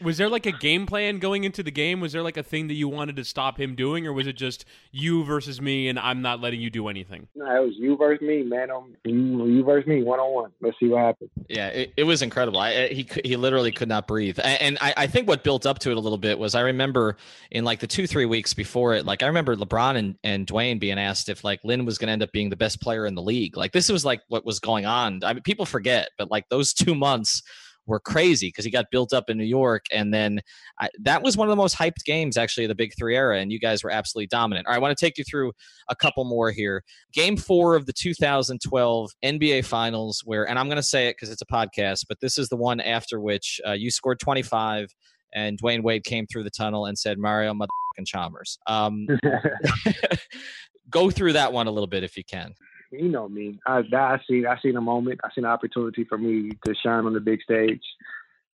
Speaker 3: Was there like a game plan going into the game? Was there like a thing that you wanted to stop him doing, or was it just you versus me and I'm not letting you do anything?
Speaker 2: No, it was you versus me, man. On you, you versus me, one on one. Let's see what happens.
Speaker 1: Yeah, it, it was incredible. I, he he literally could not breathe, and I, I think what built up to it a little bit was I remember in like the two three weeks before it, like I remember LeBron and, and Dwyane being asked if like Lin was going to end up being the best player in the league. Like this was like what was going on. I mean, people forget, but like those two months were crazy because he got built up in New York. And then I, that was one of the most hyped games, actually, of the Big Three era. And you guys were absolutely dominant. All right, I want to take you through a couple more here. Game four of the 2012 NBA Finals, where, and I'm going to say it because it's a podcast, but this is the one after which uh, you scored 25 and Dwyane Wade came through the tunnel and said, Mario motherfucking Chalmers. Um, go through that one a little bit if you can
Speaker 2: you know me. I I seen I seen a moment. I seen an opportunity for me to shine on the big stage.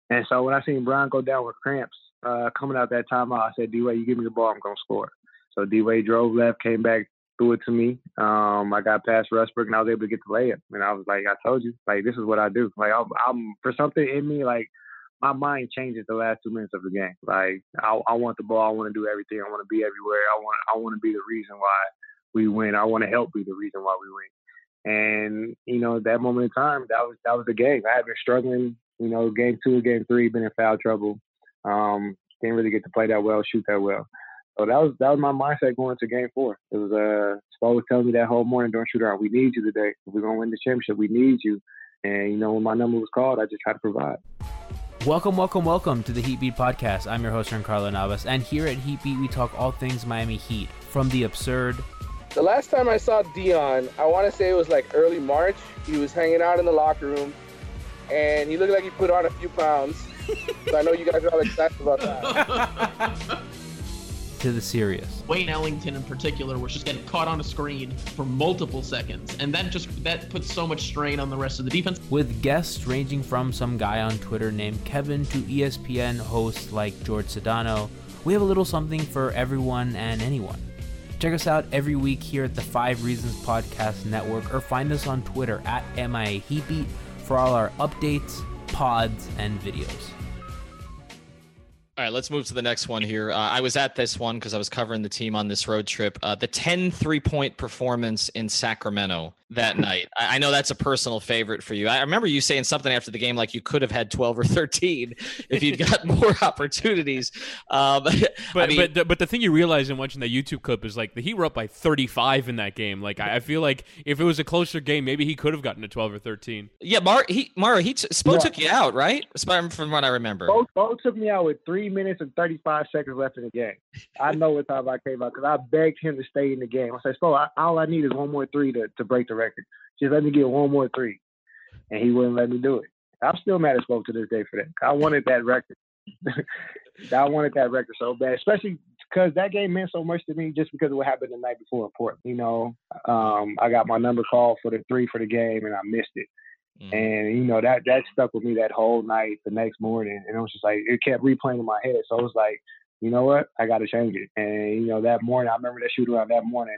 Speaker 2: And so when I seen Bron go down with cramps uh, coming out that timeout, I said, D Wade, you give me the ball, I'm gonna score. So D Wade drove left, came back, threw it to me. Um, I got past Westbrook and I was able to get the layup. And I was like, I told you, like this is what I do. Like I'm, I'm for something in me, like my mind changes the last two minutes of the game. Like I, I want the ball, I want to do everything, I want to be everywhere. I want I want to be the reason why we win. I want to help be the reason why we win. And you know, that moment in time, that was that was the game. I had been struggling. You know, game two, game three, been in foul trouble. Um, didn't really get to play that well, shoot that well. So that was that was my mindset going to game four. It was uh Spo was telling me that whole morning during shoot around, we need you today. We're gonna win the championship, we need you. And you know, when my number was called, I just tried to provide.
Speaker 6: Welcome, welcome, welcome to the Heat Beat Podcast. I'm your host, Carlo Navas, and here at Heat Beat, we talk all things Miami Heat, from the absurd
Speaker 7: the last time I saw Dion, I want to say it was like early March. He was hanging out in the locker room, and he looked like he put on a few pounds. so I know you guys are all excited about that.
Speaker 6: to the serious.
Speaker 8: Wayne Ellington in particular was just getting caught on a screen for multiple seconds, and that just that puts so much strain on the rest of the defense.
Speaker 6: With guests ranging from some guy on Twitter named Kevin to ESPN hosts like George Sedano, we have a little something for everyone and anyone. Check us out every week here at the Five Reasons Podcast Network or find us on Twitter at MIA Heatbeat for all our updates, pods, and videos.
Speaker 1: All right, let's move to the next one here. Uh, I was at this one because I was covering the team on this road trip. Uh, the 10 three point performance in Sacramento that night. I, I know that's a personal favorite for you. I remember you saying something after the game like you could have had 12 or 13 if you'd got more opportunities. Um,
Speaker 3: But
Speaker 1: I mean,
Speaker 3: but the, but the thing you realize in watching that YouTube clip is like the Heat were up by 35 in that game. Like I, I feel like if it was a closer game, maybe he could have gotten to 12 or 13.
Speaker 1: yeah, Mar, he, Mara, he t- Spo
Speaker 2: Yeah.
Speaker 1: took you out, right? From what I remember.
Speaker 2: Both, both took me out with three minutes and 35 seconds left in the game. I know what time I came out because I begged him to stay in the game. I said, Spo, I, all I need is one more three to, to break the record. Just let me get one more three. And he wouldn't let me do it. I'm still mad at Spo to this day for that. I wanted that record. I wanted that record so bad, especially because that game meant so much to me just because of what happened the night before in Portland. You know, um, I got my number called for the three for the game and I missed it.
Speaker 1: Mhm.
Speaker 2: And you know that that stuck with me that whole night. The next morning, and it was just like it kept replaying in my head. So it was like, you know what, I got to change it. And you know that morning, I remember that shoot around that morning.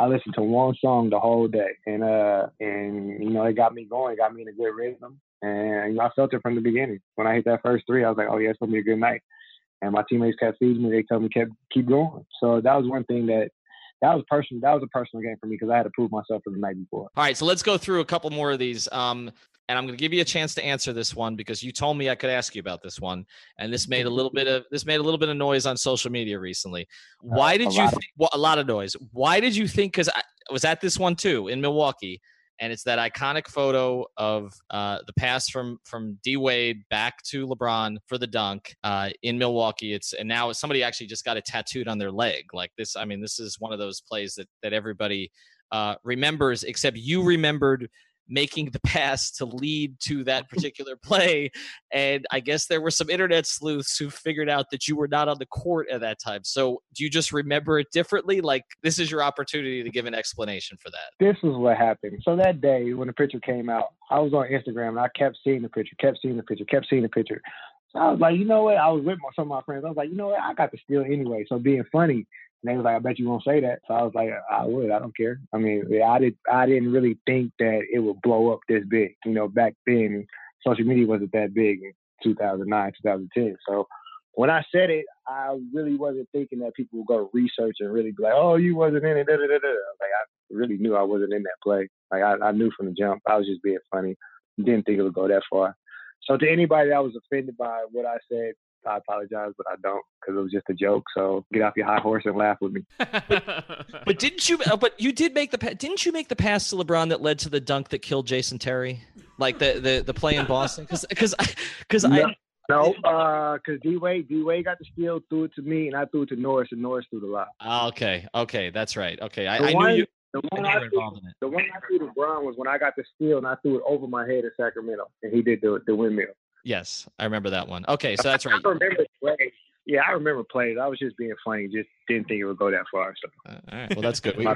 Speaker 2: I listened to one song the whole day, and uh, and you know it got me going, got me in a good rhythm, and you know I felt it from the beginning. When I hit that first three, I was like, oh yeah, it's gonna be a good night. And my teammates kept feeding me. They told me kept keep going. So that was one thing that that was personal. That was a personal game for me because I had to prove myself for the night before.
Speaker 1: All right, so let's go through a couple more of these. Um, and I'm going to give you a chance to answer this one because you told me I could ask you about this one, and this made a little bit of this made a little bit of noise on social media recently. Why did
Speaker 2: a
Speaker 1: you think well, a lot of noise? Why did you think? Because I was at this one too in Milwaukee, and it's that iconic photo of uh, the pass from from D Wade back to LeBron for the dunk uh, in Milwaukee. It's and now somebody actually just got it tattooed on their leg. Like this, I mean, this is one of those plays that that everybody uh, remembers, except you remembered making the pass to lead to that particular play. And I guess there were some internet sleuths who figured out that you were not on the court at that time. So do you just remember it differently? Like this is your opportunity to give an explanation for that.
Speaker 2: this was what happened. So that day when the picture came out, I was on Instagram and I kept seeing the picture, kept seeing the picture, kept seeing the picture. So I was like, you know what? I was with my, some of my friends. I was like, you know what? I got the steal anyway. So being funny. And they was like, I bet you won't say that. So I was like, I would. I don't care. I mean, yeah, I did. I didn't really think that it would blow up this big. You know, back then, social media wasn't that big in 2009, 2010. So when I said it, I really wasn't thinking that people would go research and really be like, "Oh, you wasn't in it." Da, da, da. Like I really knew I wasn't in that play. Like I, I knew from the jump. I was just being funny. Didn't think it would go that far. So to anybody that was offended by what I said, I apologize, but I don't because it was just a joke. So get off your high horse and laugh with me.
Speaker 1: But didn't you? uh, But you did make the. Didn't you make the pass to LeBron that led to the dunk that killed Jason Terry? Like the the the play in Boston? Because because because I.
Speaker 2: No, no, because D Wade, D Wade got the steal, threw it to me, and I threw it to Norris, and Norris threw the lob.
Speaker 1: Ah, Okay, okay, that's right. Okay, I,
Speaker 2: The
Speaker 1: I
Speaker 2: one-
Speaker 1: knew you.
Speaker 2: The
Speaker 1: I
Speaker 2: one
Speaker 1: knew
Speaker 2: I, threw,
Speaker 1: involved in it.
Speaker 2: the one I threw to Bron was when I got the steal and I threw it over my head in Sacramento, and he did the the windmill.
Speaker 1: Yes, I remember that one. Okay, so that's right.
Speaker 2: I remember. Yeah, I remember plays. I was just being funny. Just didn't think it would go that far. So
Speaker 1: Uh, all right. Well, that's good. We, we,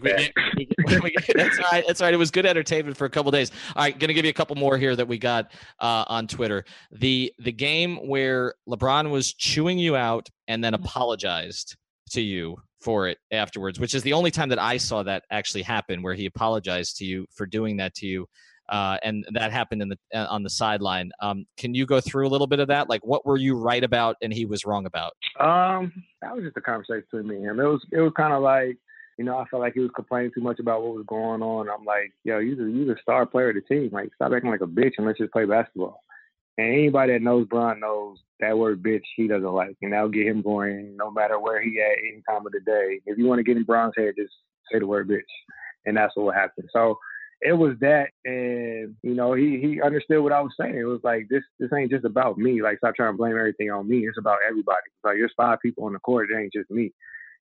Speaker 1: we- we- we- that's all right. That's all right. It was good entertainment for a couple days. All right, going to give you a couple more here that we got uh, on Twitter. The the game where LeBron was chewing you out and then apologized to you for it afterwards, which is the only time that I saw that actually happen, where he apologized to you for doing that to you. Uh, and that happened in the uh, on the sideline. Um, can you go through a little bit of that? Like, what were you right about and he was wrong about?
Speaker 2: Um, that was just a conversation between me and him. It was it was kind of like, you know, I felt like he was complaining too much about what was going on. I'm like, yo, you the you the star player of the team. Like, stop acting like a bitch and let's just play basketball. And anybody that knows Bron knows that word bitch he doesn't like, and that'll get him going no matter where he at any time of the day. If you want to get in Bron's head, just say the word bitch, and that's what happened. So it was that, and you know, he he understood what I was saying. It was like this this ain't just about me. Like, stop trying to blame everything on me. It's about everybody. It's like there's five people on the court. It ain't just me.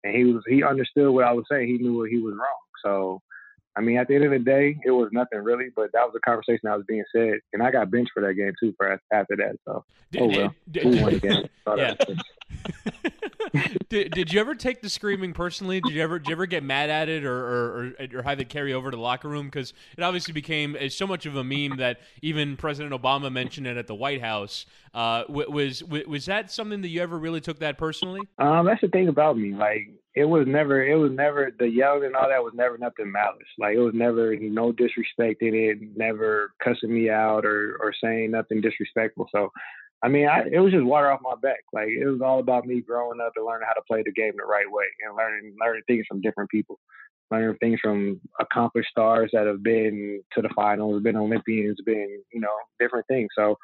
Speaker 2: And he was he understood what I was saying. He knew what he was wrong. So. I mean, at the end of the day, it was nothing really, but that was the conversation that was being said, and I got benched for that game too. For after that, so oh well,
Speaker 3: Did-
Speaker 2: we won the game.
Speaker 3: Yeah. did, did you ever take the screaming personally? Did you ever did you ever get mad at it or or, or, or have it carry over to the locker room? Because it obviously became so much of a meme that even President Obama mentioned it at the White House. Uh, wa- was was that something that you ever really took that personally?
Speaker 2: Um, that's the thing about me. Like it was never, it was never the yelling and all that was never nothing malice. Like it was never no disrespect in it, never cussing me out or or saying nothing disrespectful. So, I mean, I, it was just water off my back. Like it was all about me growing up and learning how to play the game the right way and learning learning things from different people. learning things from accomplished stars that have been to the finals, been Olympians, been you know different things. So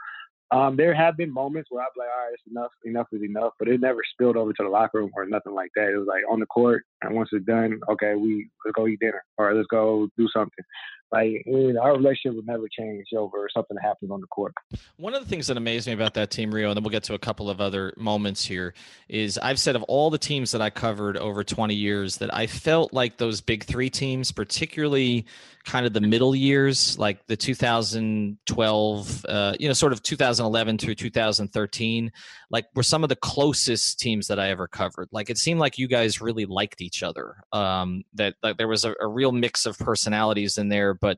Speaker 2: um, there have been moments where I'd be like, all right, it's enough, enough is enough, but it never spilled over to the locker room or nothing like that. It was like on the court, and once it's done, okay, we let's go eat dinner or let's go do something. Like our relationship would never change over something that happens on the court.
Speaker 1: One of the things that amazed me about that team, Rio, and then we'll get to a couple of other moments here, is I've said of all the teams that I covered over 20 years that I felt like those big three teams, particularly kind of the middle years, like the 2012, uh, you know, sort of 2011 through 2013, like were some of the closest teams that I ever covered. Like it seemed like you guys really liked each other. Um, that like there was a, a real mix of personalities in there, but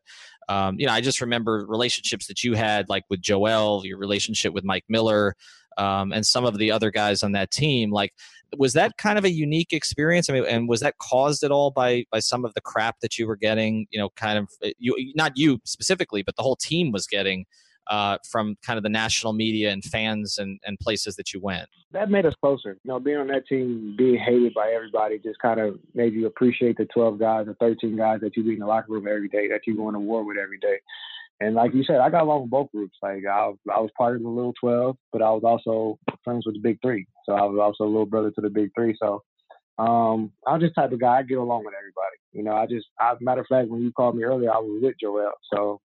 Speaker 1: um, you know, I just remember relationships that you had, like with Joel, your relationship with Mike Miller, um, and some of the other guys on that team. Like, was that kind of a unique experience? I mean, and was that caused at all by by some of the crap that you were getting? You know, kind of uh, you, not you specifically, but the whole team was getting uh, from kind of the national media and fans and, and places that you went?
Speaker 2: That made us closer. You know, being on that team, being hated by everybody, just kind of made you appreciate the 12 guys or 13 guys that you be in the locker room every day, that you go to war with every day. And like you said, I got along with both groups. Like I, I was part of the little 12, but I was also friends with the big three. So I was also a little brother to the big three. So um, I'm just type of guy. I get along with everybody. You know, I just, I, matter of fact, when you called me earlier, I was with Joel. So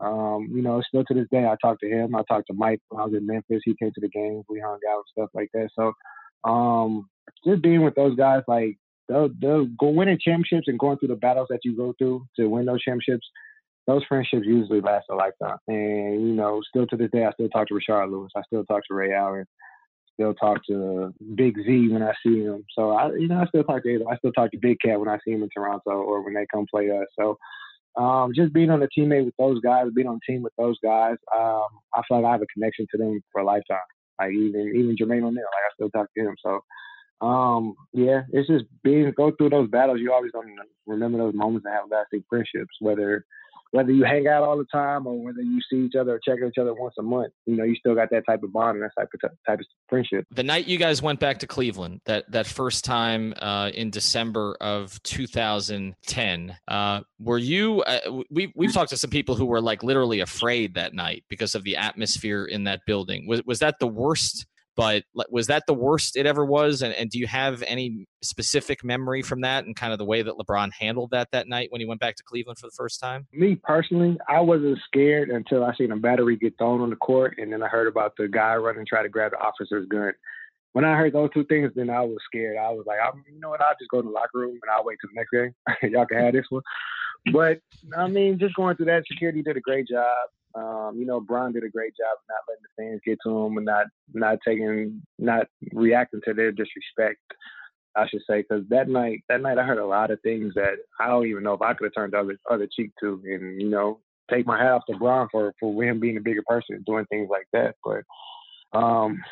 Speaker 2: um, you know, still to this day, I talk to him. I talked to Mike when I was in Memphis. He came to the games. We hung out and stuff like that. So, um, just being with those guys, like they'll, go winning championships and going through the battles that you go through to win those championships. Those friendships usually last a lifetime. And you know, still to this day, I still talk to Rashard Lewis. I still talk to Ray Allen. Still talk to Big Z when I see him. So I, you know, I still talk to I still talk to Big Cat when I see him in Toronto or when they come play us. So um, just being on a teammate with those guys, being on a team with those guys, um, I feel like I have a connection to them for a lifetime. Like even even Jermaine O'Neal, like I still talk to him. So um, yeah, it's just being go through those battles. You always don't remember those moments and have lasting friendships, whether whether you hang out all the time or whether you see each other or check each other once a month, you know, you still got that type of bond and that type of type of friendship.
Speaker 1: The night you guys went back to Cleveland, that that first time uh, in December of 2010, uh, were you? Uh, we we've talked to some people who were like literally afraid that night because of the atmosphere in that building. Was was that the worst? But was that the worst it ever was? And, and do you have any specific memory from that and kind of the way that LeBron handled that that night when he went back to Cleveland for the first time?
Speaker 2: Me personally, I wasn't scared until I seen a battery get thrown on the court, and then I heard about the guy running try to grab the officer's gun. When I heard those two things, then I was scared. I was like, I, you know what? I'll just go to the locker room and I'll wait till the next game. Y'all can have this one. But I mean, just going through that, security did a great job. Um, you know, Bron did a great job not letting the fans get to him and not not taking not reacting to their disrespect. I should say, because that night, that night, I heard a lot of things that I don't even know if I could have turned the other other cheek to, and you know, take my hat off to Bron for for him being a bigger person and doing things like that. But um,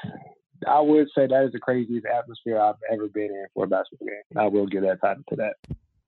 Speaker 2: I would say that is the craziest atmosphere I've ever been in for a basketball game. I will give that title to that.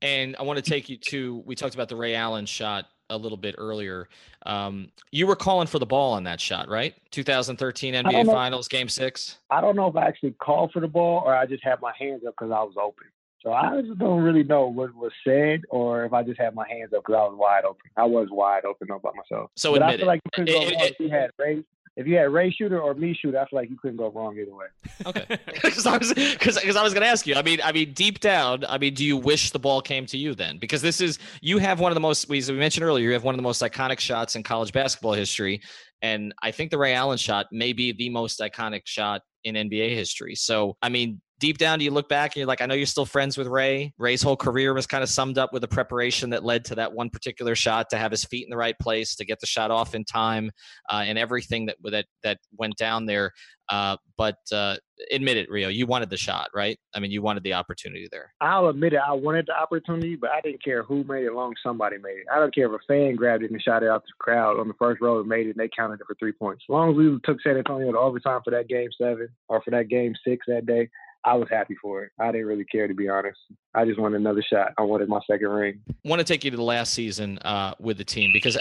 Speaker 1: And I want to take you to. We talked about the Ray Allen shot a little bit earlier. Um, you were calling for the ball on that shot, right? 2013 NBA Finals, Game Six.
Speaker 2: I don't know if I actually called for the ball or I just had my hands up because I was open. So I just don't really know what was said or if I just had my hands up because I was wide open. I was wide open all by myself.
Speaker 1: So but admit I
Speaker 2: feel
Speaker 1: it.
Speaker 2: like you could go it, it, if had Ray if you had Ray shooter or me shooter, I feel like you couldn't go wrong either way.
Speaker 1: Okay, because I was because I was going to ask you. I mean, I mean, deep down, I mean, do you wish the ball came to you then? Because this is you have one of the most we mentioned earlier. You have one of the most iconic shots in college basketball history, and I think the Ray Allen shot may be the most iconic shot in NBA history. So, I mean, deep down, do you look back and you're like, I know you're still friends with Ray. Ray's whole career was kind of summed up with the preparation that led to that one particular shot, to have his feet in the right place, to get the shot off in time, uh, and everything that that that went down there. Uh, but uh, admit it, Rio, you wanted the shot, right? I mean, you wanted the opportunity there.
Speaker 2: I'll admit it, I wanted the opportunity, but I didn't care who made it, long somebody made it. I don't care if a fan grabbed it and shot it out the crowd on the first row and made it, and they counted it for three points. As long as we took San Antonio to overtime for that game seven or for that game six that day, I was happy for it. I didn't really care to be honest. I just wanted another shot. I wanted my second ring.
Speaker 1: I want to take you to the last season uh, with the team because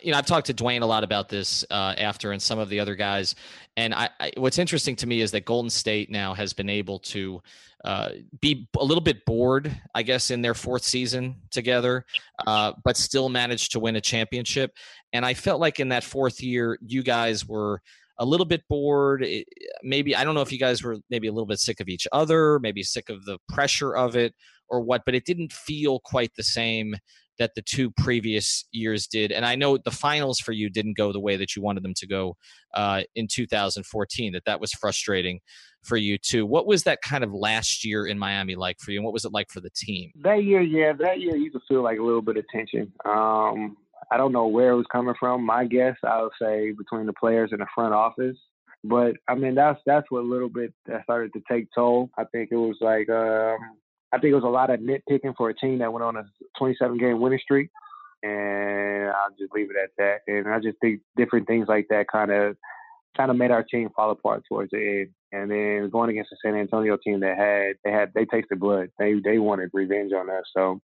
Speaker 1: you know, I've talked to Dwyane a lot about this uh, after, and some of the other guys. And I, I, what's interesting to me is that Golden State now has been able to uh, be a little bit bored, I guess, in their fourth season together, uh, but still managed to win a championship. And I felt like in that fourth year, you guys were a little bit bored. It, maybe I don't know if you guys were maybe a little bit sick of each other, maybe sick of the pressure of it or what, but it didn't feel quite the same that the two previous years did. And I know the finals for you didn't go the way that you wanted them to go uh, in 2014. That that was frustrating for you too. What was that kind of last year in Miami like for you, and what was it like for the team?
Speaker 2: That year, yeah, that year you could feel like a little bit of tension. Um, I don't know where it was coming from. My guess, I would say, between the players and the front office. But I mean, that's that's what a little bit that started to take toll. I think it was like um, I think it was a lot of nitpicking for a team that went on a 27 game winning streak. And I'll just leave it at that. And I just think different things like that kind of kind of made our team fall apart towards the end. And then going against the San Antonio team that had they had they tasted blood. They they wanted revenge on us. So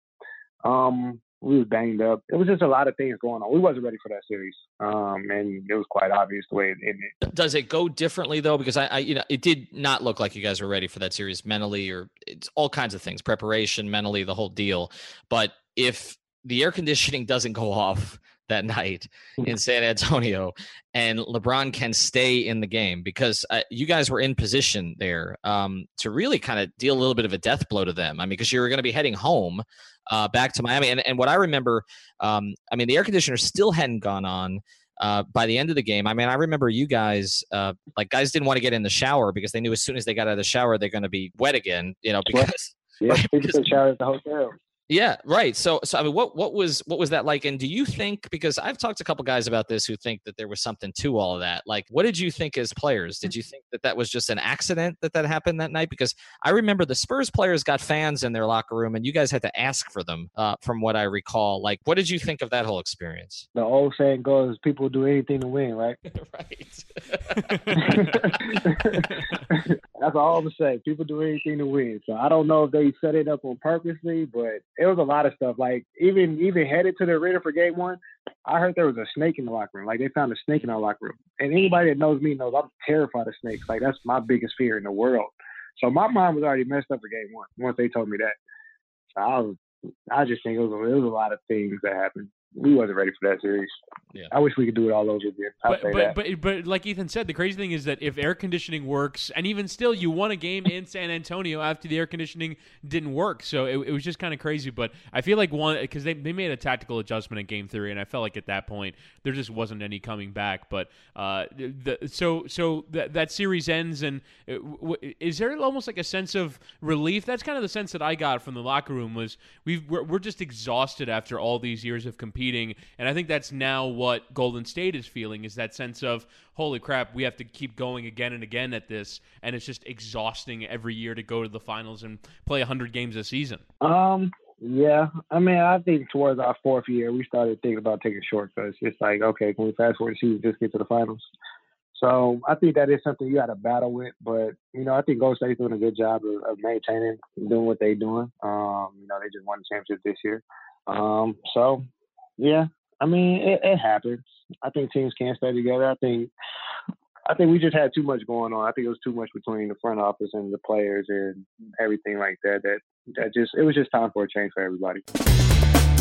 Speaker 2: um we was banged up. It was just a lot of things going on. We wasn't ready for that series, um, and it was quite obvious the way it ended.
Speaker 1: Does it go differently though? Because I, I, you know, it did not look like you guys were ready for that series mentally, or it's all kinds of things, preparation, mentally, the whole deal. But if the air conditioning doesn't go off that night in San Antonio, and LeBron can stay in the game because uh, you guys were in position there um, to really kind of deal a little bit of a death blow to them. I mean, because you were going to be heading home uh, back to Miami, and and what I remember, um, I mean, the air conditioner still hadn't gone on. Uh, by the end of the game, I mean, I remember you guys, uh, like guys didn't want to get in the shower because they knew as soon as they got out of the shower, they're going to be wet again, you know, because.
Speaker 2: Yeah, right, because, shower at the hotel.
Speaker 1: Yeah, right. So, so I mean, what what was what was that like? And do you think because I've talked to a couple guys about this who think that there was something to all of that? Like, what did you think as players? Did you think that that was just an accident that that happened that night? Because I remember the Spurs players got fans in their locker room, and you guys had to ask for them, uh, from what I recall. Like, what did you think of that whole experience?
Speaker 2: The old saying goes, "People do anything to win," right?
Speaker 1: right.
Speaker 2: That's all I'm gonna say. People do anything to win. So I don't know if they set it up on purposely, but it was a lot of stuff. Like even even headed to the arena for game one, I heard there was a snake in the locker room. Like they found a snake in our locker room. And anybody that knows me knows I'm terrified of snakes. Like that's my biggest fear in the world. So my mind was already messed up for game one once they told me that. So I was I just think it was a, it was a lot of things that happened we wasn't ready for that series. Yeah. I wish we could do it all over again. I'll
Speaker 3: but, but, but but like Ethan said, the crazy thing is that if air conditioning works, and even still, you won a game in San Antonio after the air conditioning didn't work. So it, it was just kind of crazy. But I feel like one because they they made a tactical adjustment in Game Three, and I felt like at that point there just wasn't any coming back. But uh, the so so that that series ends, and uh, is there almost like a sense of relief? That's kind of the sense that I got from the locker room was we we're, we're just exhausted after all these years of competing, and I think that's now what Golden State is feeling is that sense of holy crap, we have to keep going again and again at this, and it's just exhausting every year to go to the finals and play 100 games a season.
Speaker 2: Um, yeah, I mean, I think towards our fourth year, we started thinking about taking shortcuts. It's like, okay, can we fast forward the season, just get to the finals? So I think that is something you got to battle with. But you know, I think Golden State's doing a good job of, of maintaining, doing what they're doing. Um, you know, they just won the championship this year. Um, so yeah, I mean, it, it happens. I think teams can't stay together. I think I think we just had too much going on. I think it was too much between the front office and the players and everything like that. That that just it was just time for a change for everybody.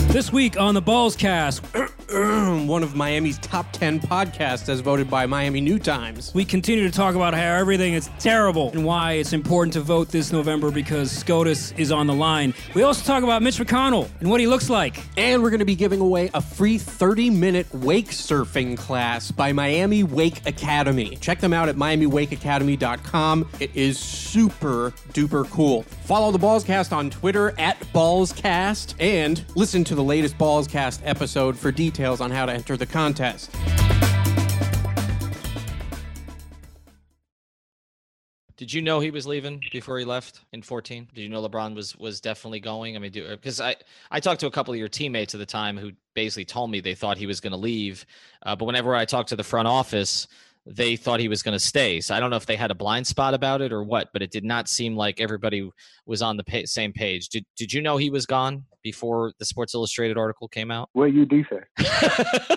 Speaker 9: This week on the Ballscast, one of Miami's top 10 podcasts as voted by Miami New Times. We continue to talk about how everything is terrible and why it's important to vote this November because SCOTUS is on the line. We also talk about Mitch McConnell and what he looks like. And we're going to be giving away a free 30 minute wake surfing class by Miami Wake Academy. Check them out at MiamiWakeAcademy.com. It is super duper cool. Follow the Ballscast on Twitter at Ballscast and listen to the latest Ballscast episode for details on how to enter the contest.
Speaker 1: Did you know he was leaving before he left in 14? Did you know LeBron was was definitely going? I mean, because I I talked to a couple of your teammates at the time who basically told me they thought he was going to leave, uh, but whenever I talked to the front office, they thought he was going to stay. So I don't know if they had a blind spot about it or what, but it did not seem like everybody was on the pa- same page. Did Did you know he was gone before the Sports Illustrated article came out?
Speaker 2: What you do say?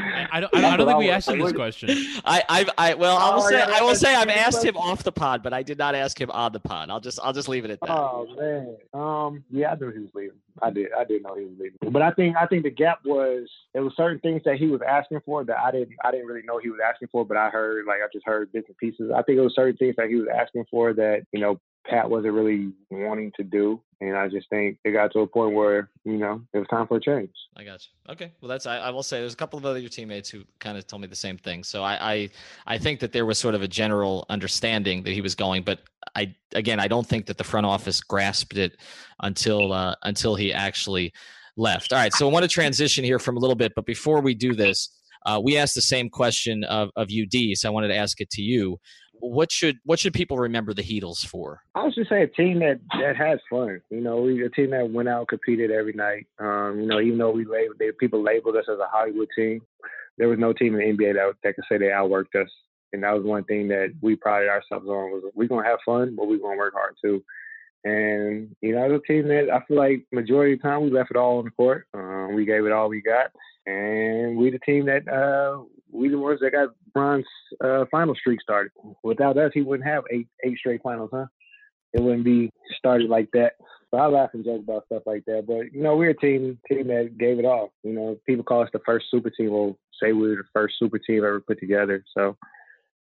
Speaker 3: I, I don't, I don't, I don't think we asked him this question.
Speaker 1: I, I, I well, I will
Speaker 2: Oh,
Speaker 1: say,
Speaker 2: yeah,
Speaker 1: I will
Speaker 2: that's
Speaker 1: say,
Speaker 2: a
Speaker 1: I've
Speaker 2: good
Speaker 1: asked him off the pod, but I did not ask him on the pod. I'll just, I'll just leave it at that.
Speaker 2: Oh man, um, yeah, I knew he was leaving. I did, I did know he was leaving. But I think, I think the gap was there was certain things that he was asking for that I didn't, I didn't really know he was asking for, but I heard, like, I just heard bits and pieces. I think it was certain things that he was asking for that you know Pat wasn't really wanting to do, and I just think it got to a point where you know it was time for a change.
Speaker 1: I got you. Okay. Well, that's I, I will say there's a couple of other teammates who kind of told me the same thing. So I, I I think that there was sort of a general understanding that he was going, but I again I don't think that the front office grasped it until uh, until he actually left. All right. So I want to transition here from a little bit, but before we do this, uh, we asked the same question of of UD, so I wanted to ask it to you. What should what should people remember the Heatles for?
Speaker 2: I was just saying a team that that has fun. You know, we a team that went out competed every night. Um, you know, even though we labeled they, people labeled us as a Hollywood team, there was no team in the NBA that that could say they outworked us. And that was one thing that we prided ourselves on was we're gonna have fun, but we're gonna work hard too. And you know, as a team that I feel like majority of the time we left it all on the court. Uh, we gave it all we got, and we the team that uh, we the ones that got Bron's uh, final streak started. Without us, he wouldn't have eight eight straight finals, huh? It wouldn't be started like that. So I laugh and joke about stuff like that. But you know, we're a team team that gave it all. You know, people call us the first super team. We'll say we were the first super team ever put together. So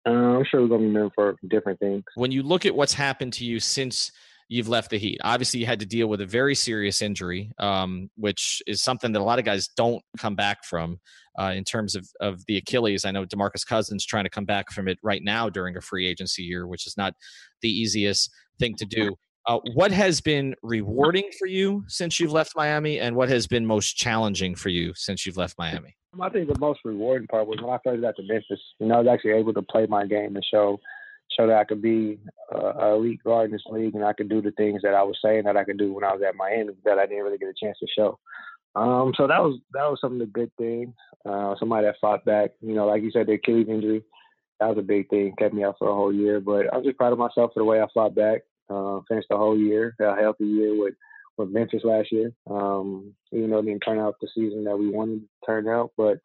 Speaker 2: uh, I'm sure we're gonna be known for different things.
Speaker 1: when you look at what's happened to you since you've left the Heat, obviously you had to deal with a very serious injury, um, which is something that a lot of guys don't come back from. Uh, in terms of, of the Achilles, I know Demarcus Cousins trying to come back from it right now during a free agency year, which is not the easiest thing to do. Uh, what has been rewarding for you since you've left Miami, and what has been most challenging for you since you've left Miami?
Speaker 2: I think the most rewarding part was when I first got to Memphis. You know, I was actually able to play my game and show show that I could be uh, a elite guard in this league, and I could do the things that I was saying that I could do when I was at Miami that I didn't really get a chance to show. Um, so that was that was some of the good things. Uh, somebody that fought back. You know, like you said, the Achilles injury that was a big thing, kept me out for a whole year. But I'm just proud of myself for the way I fought back. Uh, finished the whole year, a healthy year with with Memphis last year. Um, even though it didn't turn out the season that we wanted to turn out, but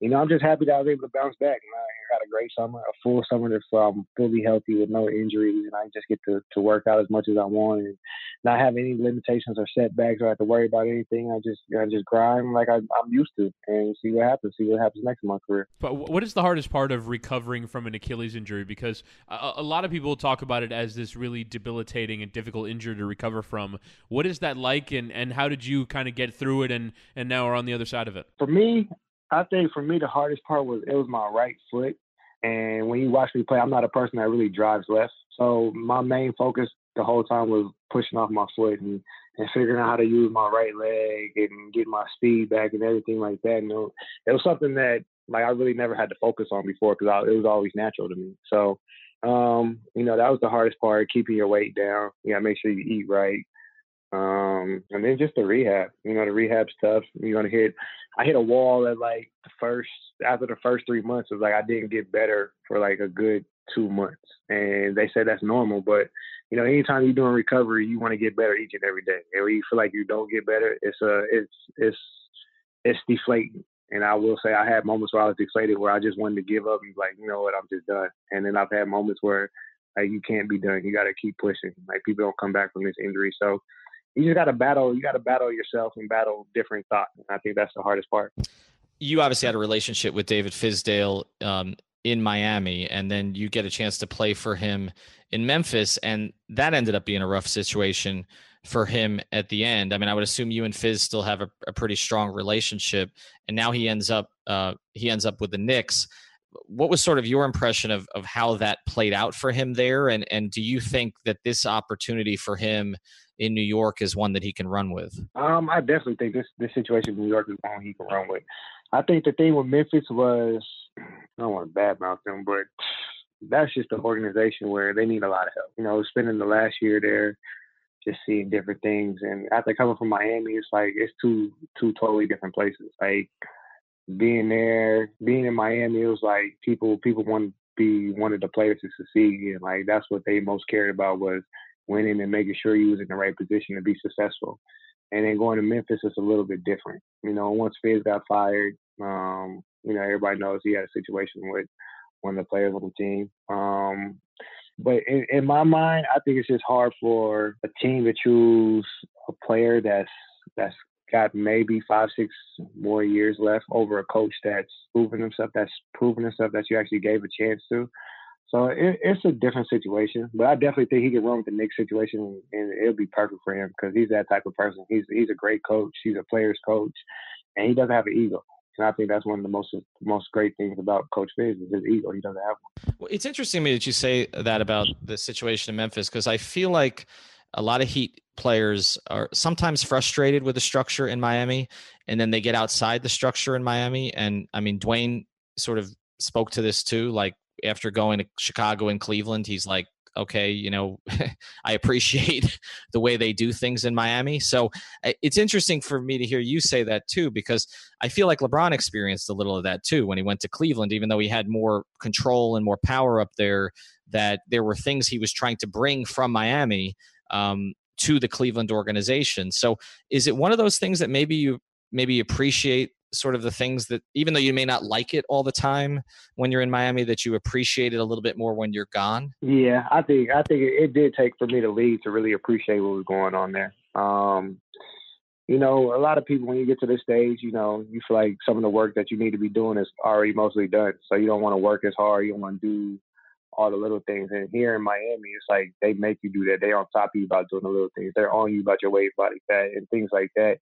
Speaker 2: you know, I'm just happy that I was able to bounce back. And I had a great summer, a full summer that's um, fully healthy with no injuries, and I just get to, to work out as much as I want and not have any limitations or setbacks or have to worry about anything. I just I just grind like I, I'm used to and see what happens. See what happens next in my career.
Speaker 3: But what is the hardest part of recovering from an Achilles injury? Because a, a lot of people talk about it as this really debilitating and difficult injury to recover from. What is that like, and, and how did you kind of get through it, and, and now are on the other side of it?
Speaker 2: For me, I think for me the hardest part was it was my right foot. And when you watch me play, I'm not a person that really drives left. So my main focus the whole time was pushing off my foot and, and figuring out how to use my right leg and get my speed back and everything like that. And it was, it was something that like I really never had to focus on before because it was always natural to me. So, um, you know, that was the hardest part, keeping your weight down. You gotta make sure you eat right. Um, and then just the rehab. You know, the rehab's tough. You're gonna hit. I hit a wall at like the first after the first three months. It was like I didn't get better for like a good two months, and they say that's normal. But you know, anytime you're doing recovery, you want to get better each and every day. And when you feel like you don't get better, it's a it's it's it's deflating. And I will say I had moments where I was deflated where I just wanted to give up and be like, you know what, I'm just done. And then I've had moments where like you can't be done. You got to keep pushing. Like people don't come back from this injury, so you just got to battle. You got to battle yourself and battle different thoughts. And I think that's the hardest part.
Speaker 1: You obviously had a relationship with David Fizdale um, in Miami, and then you get a chance to play for him in Memphis, and that ended up being a rough situation for him at the end. I mean, I would assume you and Fizz still have a, a pretty strong relationship, and now he ends up uh, he ends up with the Knicks. What was sort of your impression of of how that played out for him there, and and do you think that this opportunity for him in New York is one that he can run with?
Speaker 2: Um, I definitely think this this situation in New York is one he can run with. I think the thing with Memphis was I don't want to badmouth them, but that's just an organization where they need a lot of help. You know, spending the last year there, just seeing different things, and after coming from Miami, it's like it's two two totally different places. Like being there, being in Miami, it was like people people want to be wanted the players to succeed, and like that's what they most cared about was winning and making sure you was in the right position to be successful. And then going to Memphis is a little bit different. You know, once Fizz got fired, um, you know, everybody knows he had a situation with one of the players on the team. Um, but in, in my mind, I think it's just hard for a team to choose a player that's that's got maybe five, six more years left over a coach that's proven himself, that's proven himself that you actually gave a chance to. So it, it's a different situation, but I definitely think he could run with the Knicks situation, and it'll be perfect for him because he's that type of person. He's he's a great coach. He's a player's coach, and he doesn't have an ego. And I think that's one of the most most great things about Coach Fizz is his ego. He doesn't have one.
Speaker 1: Well, it's interesting to me that you say that about the situation in Memphis because I feel like a lot of Heat players are sometimes frustrated with the structure in Miami, and then they get outside the structure in Miami. And I mean, Dwyane sort of spoke to this too. Like after going to Chicago and Cleveland, he's like, okay, you know, I appreciate the way they do things in Miami. So it's interesting for me to hear you say that too, because I feel like LeBron experienced a little of that too when he went to Cleveland, even though he had more control and more power up there, that there were things he was trying to bring from Miami um, to the Cleveland organization. So is it one of those things that maybe you maybe appreciate sort of the things that even though you may not like it all the time when you're in Miami that you appreciate it a little bit more when you're gone?
Speaker 2: Yeah, I think I think it, did take for me to leave to really appreciate what was going on there. Um, you know, a lot of people when you get to this stage, you know, you feel like some of the work that you need to be doing is already mostly done. So you don't want to work as hard. You don't want to do all the little things. And here in Miami, it's like they make you do that. They're on top of you about doing the little things. They're on you about your weight, body fat, and things like that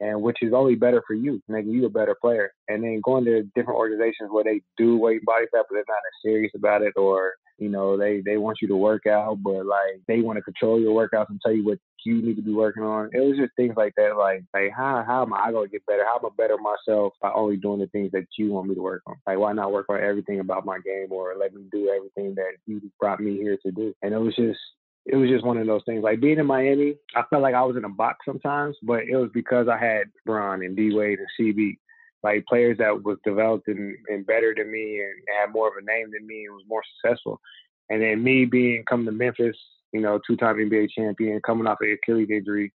Speaker 2: and which is only better for you, making you a better player. And then going to different organizations where they do weight body fat, but they're not as serious about it, or you know, they they want you to work out, but like they want to control your workouts and tell you what you need to be working on. It was just things like that, like like how how am I gonna get better? How am I better myself by only doing the things that you want me to work on? Like why not work on everything about my game or let me do everything that you brought me here to do? And it was just it was just one of those things. Like being in Miami, I felt like I was in a box sometimes, but it was because I had Bron and D Wade and CB, like players that was developed and, and better than me and had more of a name than me and was more successful. And then me being coming to Memphis, you know, two time NBA champion, coming off an Achilles injury,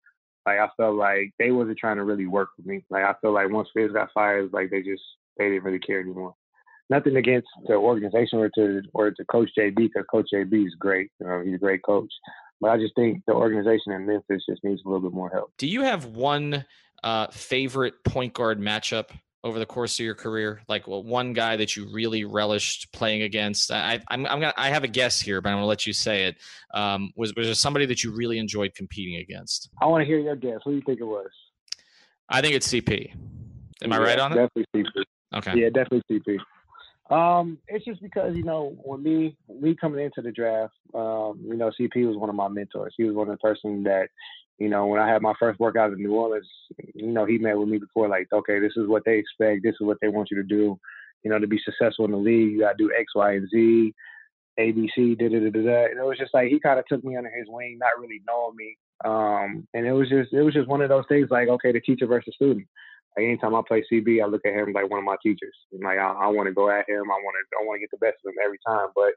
Speaker 2: like I felt like they wasn't trying to really work with me. Like I felt like once Fizz got fired, like they just they didn't really care anymore nothing against the organization or to or to Coach JB because Coach JB is great. You know, he's a great coach. But I just think the organization in Memphis just needs a little bit more help.
Speaker 1: Do you have one uh, favorite point guard matchup over the course of your career? Like well, one guy that you really relished playing against? I, I'm, I'm gonna, I have a guess here, but I'm gonna let you say it. Um, was was there somebody that you really enjoyed competing against?
Speaker 2: I want to hear your guess. Who do you think it was?
Speaker 1: I think it's CP. Am yeah, I right on
Speaker 2: it? Definitely CP.
Speaker 1: Okay.
Speaker 2: Yeah, definitely CP. Um, it's just because you know when me me coming into the draft, um, you know CP was one of my mentors. He was one of the person that, you know, when I had my first workout in New Orleans, you know, he met with me before like, okay, this is what they expect, this is what they want you to do, you know, to be successful in the league, you gotta do X, Y, and Z, A, B, C, da da da da. And it was just like he kind of took me under his wing, not really knowing me. Um, and it was just it was just one of those things like, okay, the teacher versus student. Anytime I play CP, I look at him like one of my teachers. Like I, I want to go at him. I want to I want to get the best of him every time. But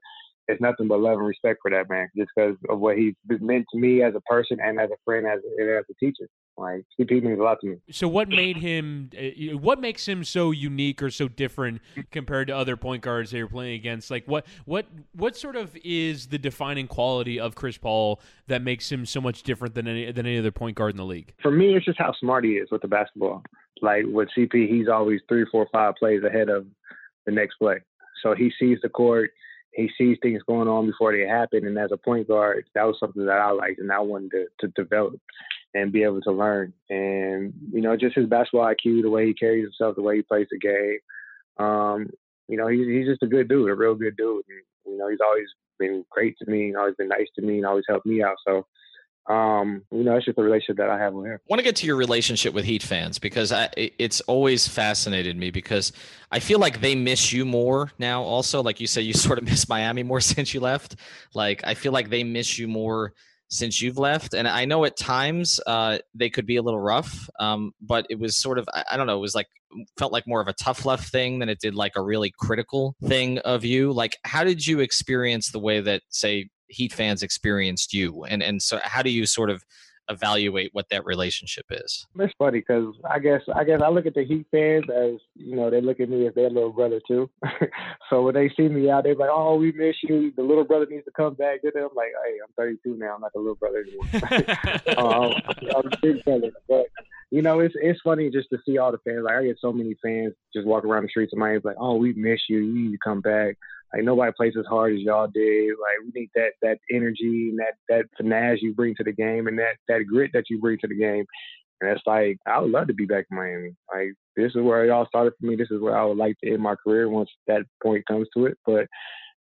Speaker 2: it's nothing but love and respect for that man, just because of what he's meant to me as a person and as a friend, as and as a teacher. Like CP means a lot to me.
Speaker 3: So what made him? Uh, what makes him so unique or so different compared to other point guards that you're playing against? Like what what what sort of is the defining quality of Chris Paul that makes him so much different than any than any other point guard in the league?
Speaker 2: For me, it's just how smart he is with the basketball. Like with CP, he's always three, four, five plays ahead of the next play. So he sees the court, he sees things going on before they happen. And as a point guard, that was something that I liked and I wanted to, to develop and be able to learn. And, you know, just his basketball IQ, the way he carries himself, the way he plays the game. Um, you know, he's, he's just a good dude, a real good dude. And, you know, he's always been great to me and always been nice to me and always helped me out. So um, you know, it's just the relationship that I have with him. I
Speaker 1: want to get to your relationship with Heat fans because I, it's always fascinated me because I feel like they miss you more now. Also, like you said, you sort of miss Miami more since you left. Like I feel like they miss you more since you've left, and I know at times uh, they could be a little rough, um, but it was sort of I, I don't know. It was like felt like more of a tough love thing than it did like a really critical thing of you. Like, how did you experience the way that say Heat fans experienced you, and and so how do you sort of evaluate what that relationship is.
Speaker 2: It's funny because I guess I guess I look at the Heat fans as you know they look at me as their little brother too. so when they see me out, they're like, "Oh, we miss you. The little brother needs to come back." I'm like, "Hey, I'm 32 now. I'm not a little brother anymore. um, I'm a big brother." But you know, it's it's funny just to see all the fans. Like I get so many fans just walk around the streets of Miami, like, "Oh, we miss you. You need to come back." Like nobody plays as hard as y'all did. Like we need that that energy and that that finesse you bring to the game and that that grit that you bring to the game. And it's like I would love to be back in Miami. Like this is where it all started for me. This is where I would like to end my career once that point comes to it. But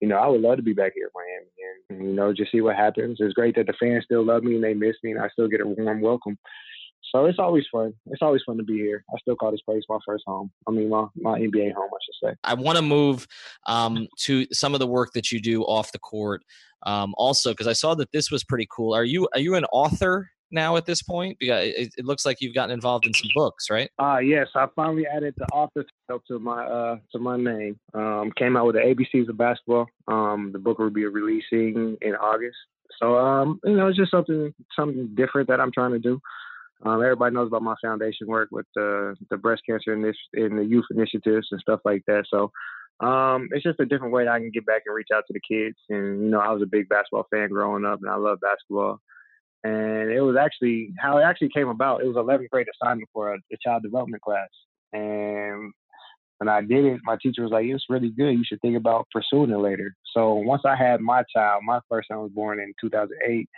Speaker 2: you know, I would love to be back here in Miami and you know just see what happens. It's great that the fans still love me and they miss me and I still get a warm welcome. So it's always fun. It's always fun to be here. I still call this place my first home. I mean, my, my NBA home, I should say.
Speaker 1: I want to move um, to some of the work that you do off the court. Um, also, because I saw that this was pretty cool. Are you are you an author now at this point? Because it, it looks like you've gotten involved in some books, right?
Speaker 2: Uh yes, I finally added the author to my uh to my name. Um, came out with the ABCs of basketball. Um, the book will be releasing in August. So um, you know, it's just something something different that I'm trying to do. Um, everybody knows about my foundation work with the the breast cancer and in the youth initiatives and stuff like that. So um, it's just a different way that I can get back and reach out to the kids. And you know, I was a big basketball fan growing up, and I love basketball. And it was actually how it actually came about. It was 11th grade assignment for a, a child development class, and when I did it, my teacher was like, "It's really good. You should think about pursuing it later." So once I had my child, my first son was born in 2008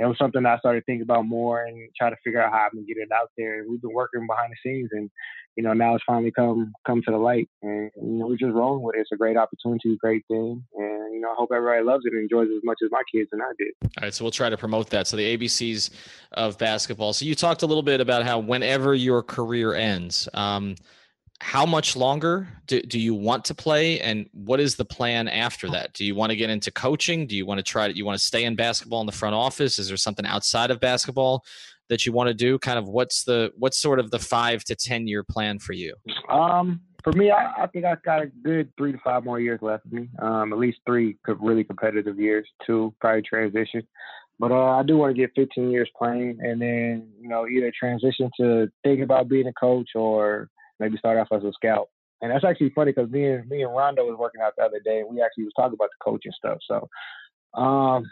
Speaker 2: it was something I started thinking about more and try to figure out how I can get it out there. We've been working behind the scenes, and you know now it's finally come come to the light, and you know we're just rolling with it. It's a great opportunity, great thing, and you know I hope everybody loves it and enjoys it as much as my kids and I did.
Speaker 1: All right, so we'll try to promote that. So the ABCs of basketball. So you talked a little bit about how whenever your career ends. Um, how much longer do, do you want to play and what is the plan after that? Do you want to get into coaching? Do you want to try to you want to stay in basketball in the front office? Is there something outside of basketball that you want to do? Kind of what's the what's sort of the five to ten year plan for you?
Speaker 2: Um for me i, I think i've got a good three to five more years left of me. Um at least three really competitive years two probably transition. But uh, I do want to get 15 years playing, and then you know either transition to think about being a coach or maybe start off as a scout. And that's actually funny because me and me and Rondo was working out the other day, and we actually was talking about the coaching stuff. So um,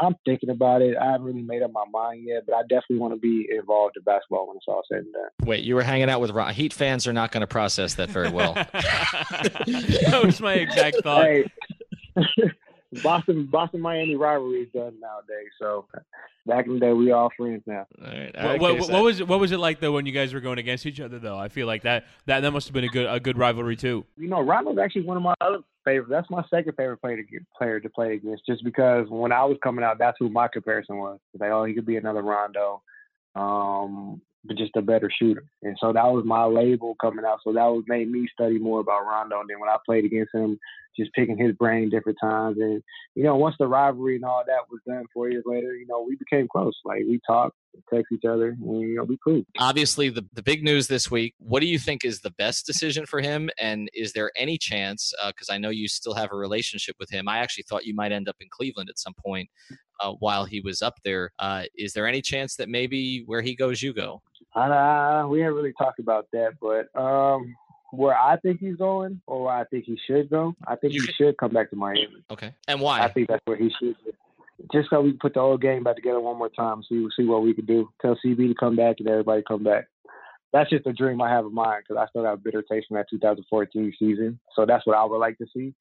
Speaker 2: I'm thinking about it. I haven't really made up my mind yet, but I definitely want to be involved in basketball when it's all said and done.
Speaker 1: Wait, you were hanging out with Ron- Heat fans are not going to process that very well.
Speaker 3: that was my exact thought.
Speaker 2: Hey. Boston Boston Miami rivalry is done nowadays. So back in the day, we all friends now.
Speaker 1: All right.
Speaker 3: What, what, what, was what was it like though when you guys were going against each other though? I feel like that that that must have been a good a good rivalry too.
Speaker 2: You know, Rondo's actually one of my other favorite. That's my second favorite player to get, player to play against, just because when I was coming out, that's who my comparison was. Like, oh, he could be another Rondo. Um, but just a better shooter. And so that was my label coming out. So that was made me study more about Rondo. And then when I played against him, just picking his brain different times. And, you know, once the rivalry and all that was done four years later, you know, we became close. Like we talked, text each other, and, you know, we cool.
Speaker 1: Obviously, the, the big news this week, what do you think is the best decision for him? And is there any chance, because uh, I know you still have a relationship with him, I actually thought you might end up in Cleveland at some point uh, while he was up there. Uh, is there any chance that maybe where he goes, you go?
Speaker 2: Uh, we haven't really talked about that, but um, where I think he's going, or where I think he should go, I think you he should come back to Miami.
Speaker 1: Okay, and why?
Speaker 2: I think that's where he should. Go. Just so we can put the whole game back together one more time, so see see what we can do. Tell CB to come back and everybody come back. That's just a dream I have in mind because I still got a bitter taste from that 2014 season. So that's what I would like to see.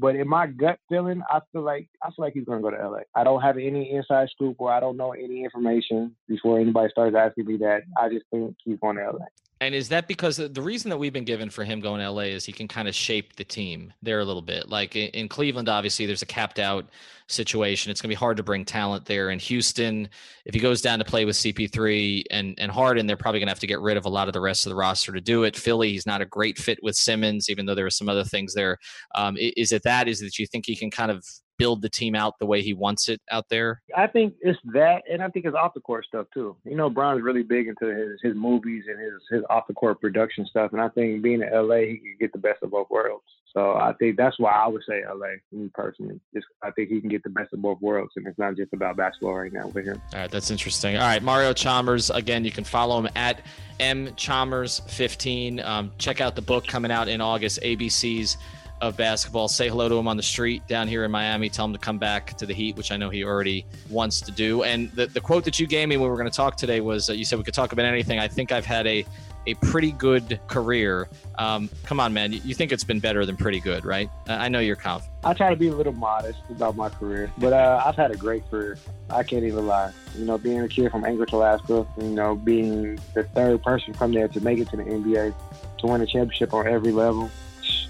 Speaker 2: But in my gut feeling, I feel like I feel like he's gonna go to LA. I don't have any inside scoop or I don't know any information before anybody starts asking me that. I just think he's going to LA.
Speaker 1: And is that because the reason that we've been given for him going to LA is he can kind of shape the team there a little bit? Like in Cleveland, obviously, there's a capped out situation. It's going to be hard to bring talent there. In Houston, if he goes down to play with CP3 and, and Harden, they're probably going to have to get rid of a lot of the rest of the roster to do it. Philly, he's not a great fit with Simmons, even though there are some other things there. Um, is it that? Is it that you think he can kind of build the team out the way he wants it out there?
Speaker 2: I think it's that, and I think it's off the court stuff too. You know, Bron's really big into his his movies and his his off the court production stuff, and I think being in LA, he could get the best of both worlds. So I think that's why I would say LA, me personally. Just I think he can get the best of both worlds, and it's not just about basketball right now with him.
Speaker 1: All right, that's interesting. All right, Mario Chalmers. Again, you can follow him at m Chalmers 15. Um, check out the book coming out in August. ABCs of basketball. Say hello to him on the street down here in Miami. Tell him to come back to the Heat, which I know he already wants to do. And the, the quote that you gave me when we were going to talk today was uh, you said we could talk about anything. I think I've had a a pretty good career. Um, come on, man. You think it's been better than pretty good, right? I know you're confident.
Speaker 2: I try to be a little modest about my career, but uh, I've had a great career. I can't even lie. You know, being a kid from Anchorage, Alaska, you know, being the third person from there to make it to the NBA, to win a championship on every level,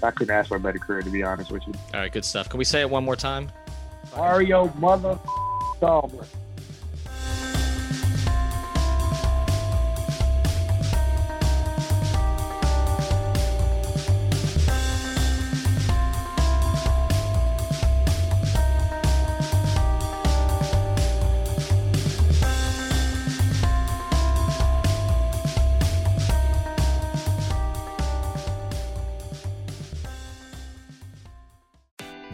Speaker 2: I couldn't ask for a better career, to be honest with you.
Speaker 1: All right, good stuff. Can we say it one more time?
Speaker 2: Mario Mother Chalmers.